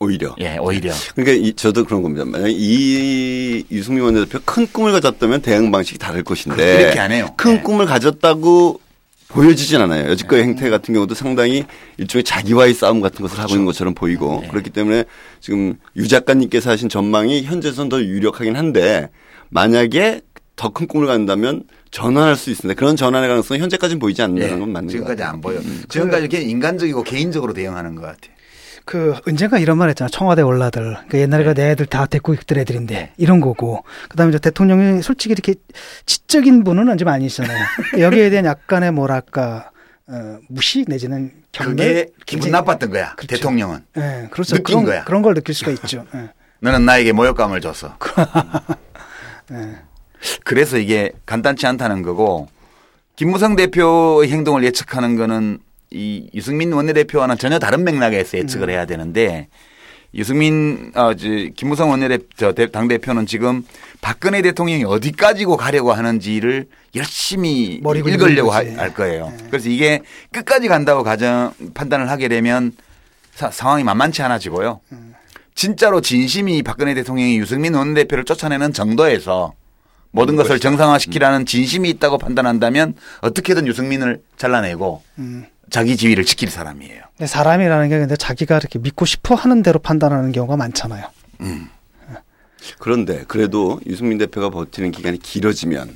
오히려. 예, 오히려. 그러니까 이, 저도 그런 겁니다. 만약 이 유승민 원내대표 큰 꿈을 가졌다면 대응 방식이 다를 것인데 이렇게 안 해요. 큰 네. 꿈을 가졌다고 보여지진 않아요. 여지껏의 행태 같은 경우도 상당히 일종의 자기와의 싸움 같은 것을 하고 있는 것처럼 보이고 네. 그렇기 때문에 지금 유 작가님께서 하신 전망이 현재선 더 유력하긴 한데 만약에 더 큰 꿈을 갖는다면 전환할 수 있습니다. 그런 전환의 가능성이 현재까지는 보이지 않는다는 예, 건 맞는 것 지금까지. 안 보여. 지금까지 이렇게 인간적이고 개인적으로 대응하는 것 같아요. 그 언젠가 이런 말 했잖아. 청와대 올라들. 그 옛날에 그내 애들 다 데리고 있던 애들인데 이런 거고. 그다음에 이제 대통령이 솔직히 이렇게 지적인 분은 좀 아니시잖아요. 여기에 대한 약간의 뭐랄까 어, 무시 내지는 경멸. 그게 기분 굉장히- 나빴던 거야. 그렇죠. 대통령은. 예, 그렇죠. 느낀 그런, 거야. 그런 걸 느낄 수가 있죠. 예. 너는 나에게 모욕감을 줬어. 예. 그래서 이게 간단치 않다는 거고 김무성 대표의 행동을 예측하는 거는 이 유승민 원내대표와는 전혀 다른 맥락에서 예측을 해야 되는데 유승민 어 김무성 원내대표 당 대표는 지금 박근혜 대통령이 어디까지고 가려고 하는지를 열심히 읽으려고 하-. 할 거예요. 그래서 이게 끝까지 간다고 가정 판단을 하게 되면 사- 상황이 만만치 않아지고요. 진짜로 진심이 박근혜 대통령이 유승민 원내대표를 쫓아내는 정도에서 모든 것을 정상화시키라는 진심이 있다고 판단한다면 어떻게든 유승민을 잘라내고 음. 자기 지위를 지킬 사람이에요. 근데 사람이라는 게 근데 자기가 이렇게 믿고 싶어 하는 대로 판단하는 경우가 많잖아요. 음. 그런데 그래도 유승민 대표가 버티는 기간이 길어지면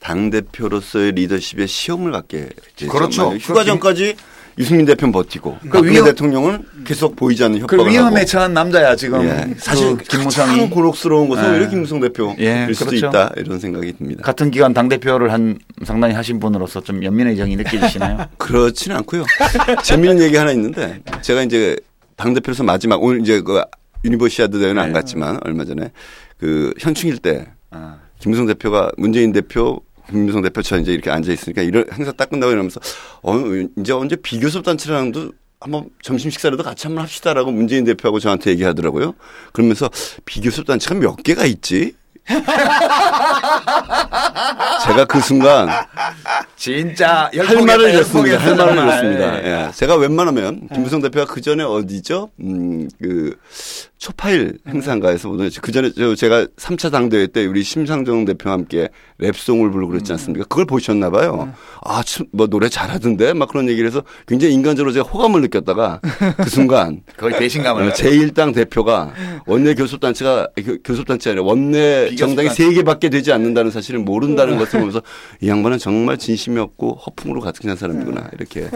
당 대표로서의 리더십에 시험을 갖게 되죠. 그렇죠. 휴가 전까지 유승민 대표는 버티고 그 박근혜 위험- 대통령은 계속 보이지 않는 그 협박을 위험에 하고. 처한 남자야 지금. 예. 사실 그 김무성이 참 고록스러운 것은 예. 오히려 김무성 대표일 예, 수도 그렇죠. 있다 이런 생각이 듭니다. 같은 기간 당 대표를 한 상당히 하신 분으로서 좀 연민의 정이 느껴지시나요? 그렇지는 않고요. 재미있는 얘기 하나 있는데 제가 이제 당 대표로서 마지막 오늘 이제 그 유니버시아드 대회는 안 갔지만 얼마 전에 그 현충일 때 아. 김무성 대표가 문재인 대표 김무성 대표 저 이제 이렇게 앉아 있으니까 이런 행사 딱 끝나고 이러면서 어 이제 언제 비교섭 단체랑도 한번 점심 식사라도 같이 한번 합시다라고 문재인 대표하고 저한테 얘기하더라고요. 그러면서 비교섭 단체가 몇 개가 있지? 제가 그 순간 진짜 할 말을 잃었습니다. 할 말을. 잃었습니다. 예. 제가 웬만하면 김무성 대표가 그 전에 어디죠? 음, 그 초파일 행사인가에서 오늘 그 전에 저 제가 3차 당대회 때 우리 심상정 대표와 함께 랩송을 부르고 그랬지 않습니까? 그걸 보셨나 봐요. 아, 참, 뭐 노래 잘하던데 막 그런 얘기를 해서 굉장히 인간적으로 제가 호감을 느꼈다가 그 순간 거의 배신감을. 어, 제1당 대표가 원내 교섭단체가 교- 교섭단체 아니라 원내. 정당이 세 개밖에 되지 않는다는 사실을 모른다는 것을 보면서 이 양반은 정말 진심 이 없고 허풍으로 가득 찬 사람이구나 이렇게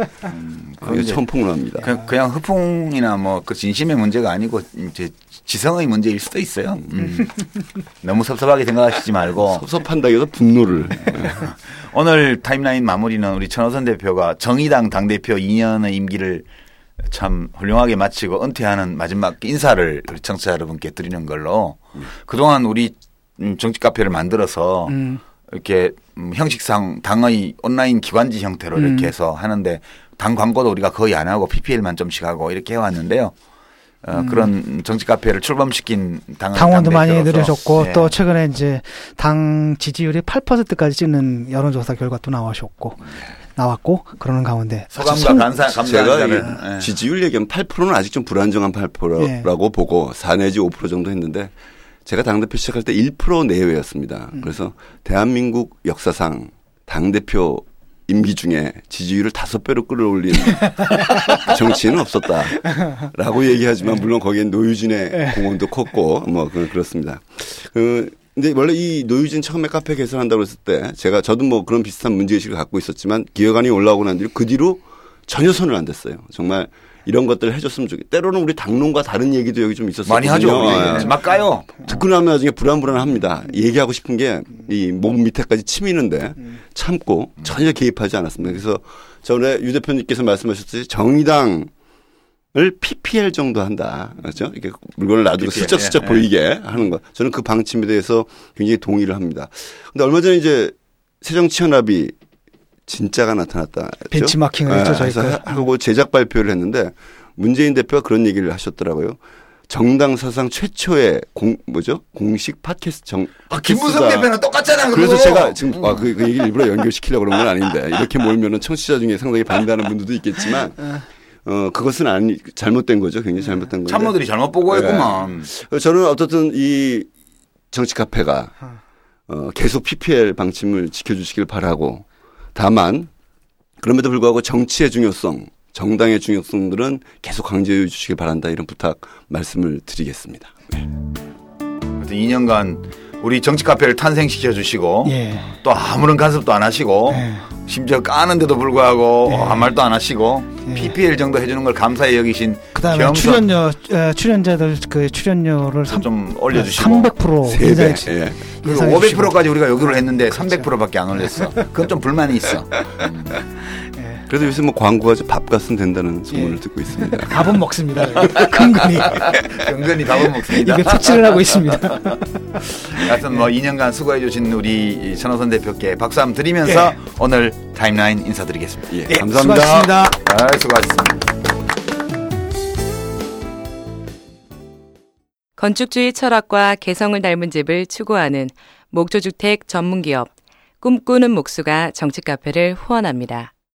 어, 이제 처음 폭로합니다. 그, 그냥 허풍이나 뭐 그 진심의 문제가 아니고 이제 지성의 문제일 수도 있어요. 음. 너무 섭섭하게 생각하시지 말고 섭섭한다기보다 분노를 오늘 타임라인 마무리는 우리 천호선 대표가 정의당 당 대표 2년의 임기를 참 훌륭하게 마치고 은퇴하는 마지막 인사를 우리 청취자 여러분께 드리는 걸로 그동안 우리 음, 정치 카페를 만들어서 음. 이렇게 음, 형식상 당의 온라인 기관지 형태로 음. 이렇게 해서 하는데 당 광고도 우리가 거의 안 하고 PPL만 좀씩 하고 이렇게 해왔는데요. 어, 그런 정치 카페를 출범시킨 당 음. 당원도 많이 당대표로서. 늘으셨고 예. 또 최근에 이제 당 지지율이 8%까지 찍는 여론조사 결과도 나오셨고 나왔고 그러는 가운데 소감과 참 감사 감사 제가 인사를, 이 예. 지지율 얘기하면 8%는 아직 좀 불안정한 8%라고 보고 4 내지 5% 정도 했는데 제가 당대표 시작할 때 1% 내외였습니다. 그래서 대한민국 역사상 당대표 임기 중에 지지율을 다섯 배로 끌어올린 정치인은 없었다라고 얘기하지만 물론 거기엔 노유진의 공헌도 컸고 뭐 그- 그렇습니다. 그 근데 원래 이 노유진 처음에 카페 개설한다고 했을 때 제가 저도 뭐 그런 비슷한 문제의식을 갖고 있었지만 기획안이 올라오고 난 뒤로 그 뒤로 전혀 손을 안 댔어요. 정말 이런 것들을 해줬으면 좋겠. 때로는 우리 당론과 다른 얘기도 여기 좀 있었어요. 많이 하죠. 예. 우리. 막 까요. 듣고 나면 나중에 불안불안합니다. 얘기하고 싶은 게 이 몸 밑에까지 치미는데 참고 전혀 개입하지 않았습니다. 그래서 전에 유 대표님께서 말씀하셨듯이 정의당 을 PPL 정도 한다. 그렇죠? 이렇게 물건을 놔두고 PPL, 슬쩍슬쩍 예, 보이게 하는 것. 저는 그 방침에 대해서 굉장히 동의를 합니다. 근데 얼마 전에 이제 새정치연합이 진짜가 나타났다. 벤치마킹을 했죠, 저희가. 네, 하고 제작 발표를 했는데 문재인 대표가 그런 얘기를 하셨더라고요. 정당 사상 최초의 공 뭐죠 공식 팟캐스트 정 아, 김무성. 대표는 똑같잖아. 그래서 제가 지금 아, 그, 그 얘기를 일부러 연결시키려고 그런 건 아닌데 이렇게 몰면은 청취자 중에 상당히 반대하는 분들도 있겠지만 어 그것은 아니 잘못된 거죠 굉장히 잘못된 거죠. 참모들이 잘못 보고 했구만. 저는 어떻든 이 정치 카페가 어, 계속 PPL 방침을 지켜주시길 바라고 다만 그럼에도 불구하고 정치의 중요성, 정당의 중요성들은 계속 강조해 주시길 바란다 이런 부탁 말씀을 드리겠습니다. 하여튼 2년간 우리 정치 카페를 탄생시켜 주시고 예. 또 아무런 간섭도 안 하시고 심지어 까는데도 불구하고 아무 말도 안 하시고 PPL 정도 해주는 걸 감사히 여기신 그다음에 출연료 에, 출연자들 그 출연료를 삼- 좀 올려주시고 300%세 배. 인상해 예. 그리고 인상해 주시고. 500%까지 우리가 요구를 했는데 300%밖에 안 올렸어. 그건 좀 불만이 있어. 그래도 요새 뭐 광고가 밥값은 된다는 소문을 듣고 있습니다. 밥은 먹습니다. 근근히 은근히 밥은 먹습니다. 입에 푸치를 하고 있습니다. 하여튼 뭐 2년간 수고해 주신 우리 천호선 대표께 박수 한번 드리면서 오늘 타임라인 인사드리겠습니다. 예, 예, 감사합니다. 수고하셨습니다. 아, 수고하셨습니다. 건축주의 철학과 개성을 닮은 집을 추구하는 목조주택 전문기업 꿈꾸는 목수가 정치 카페를 후원합니다.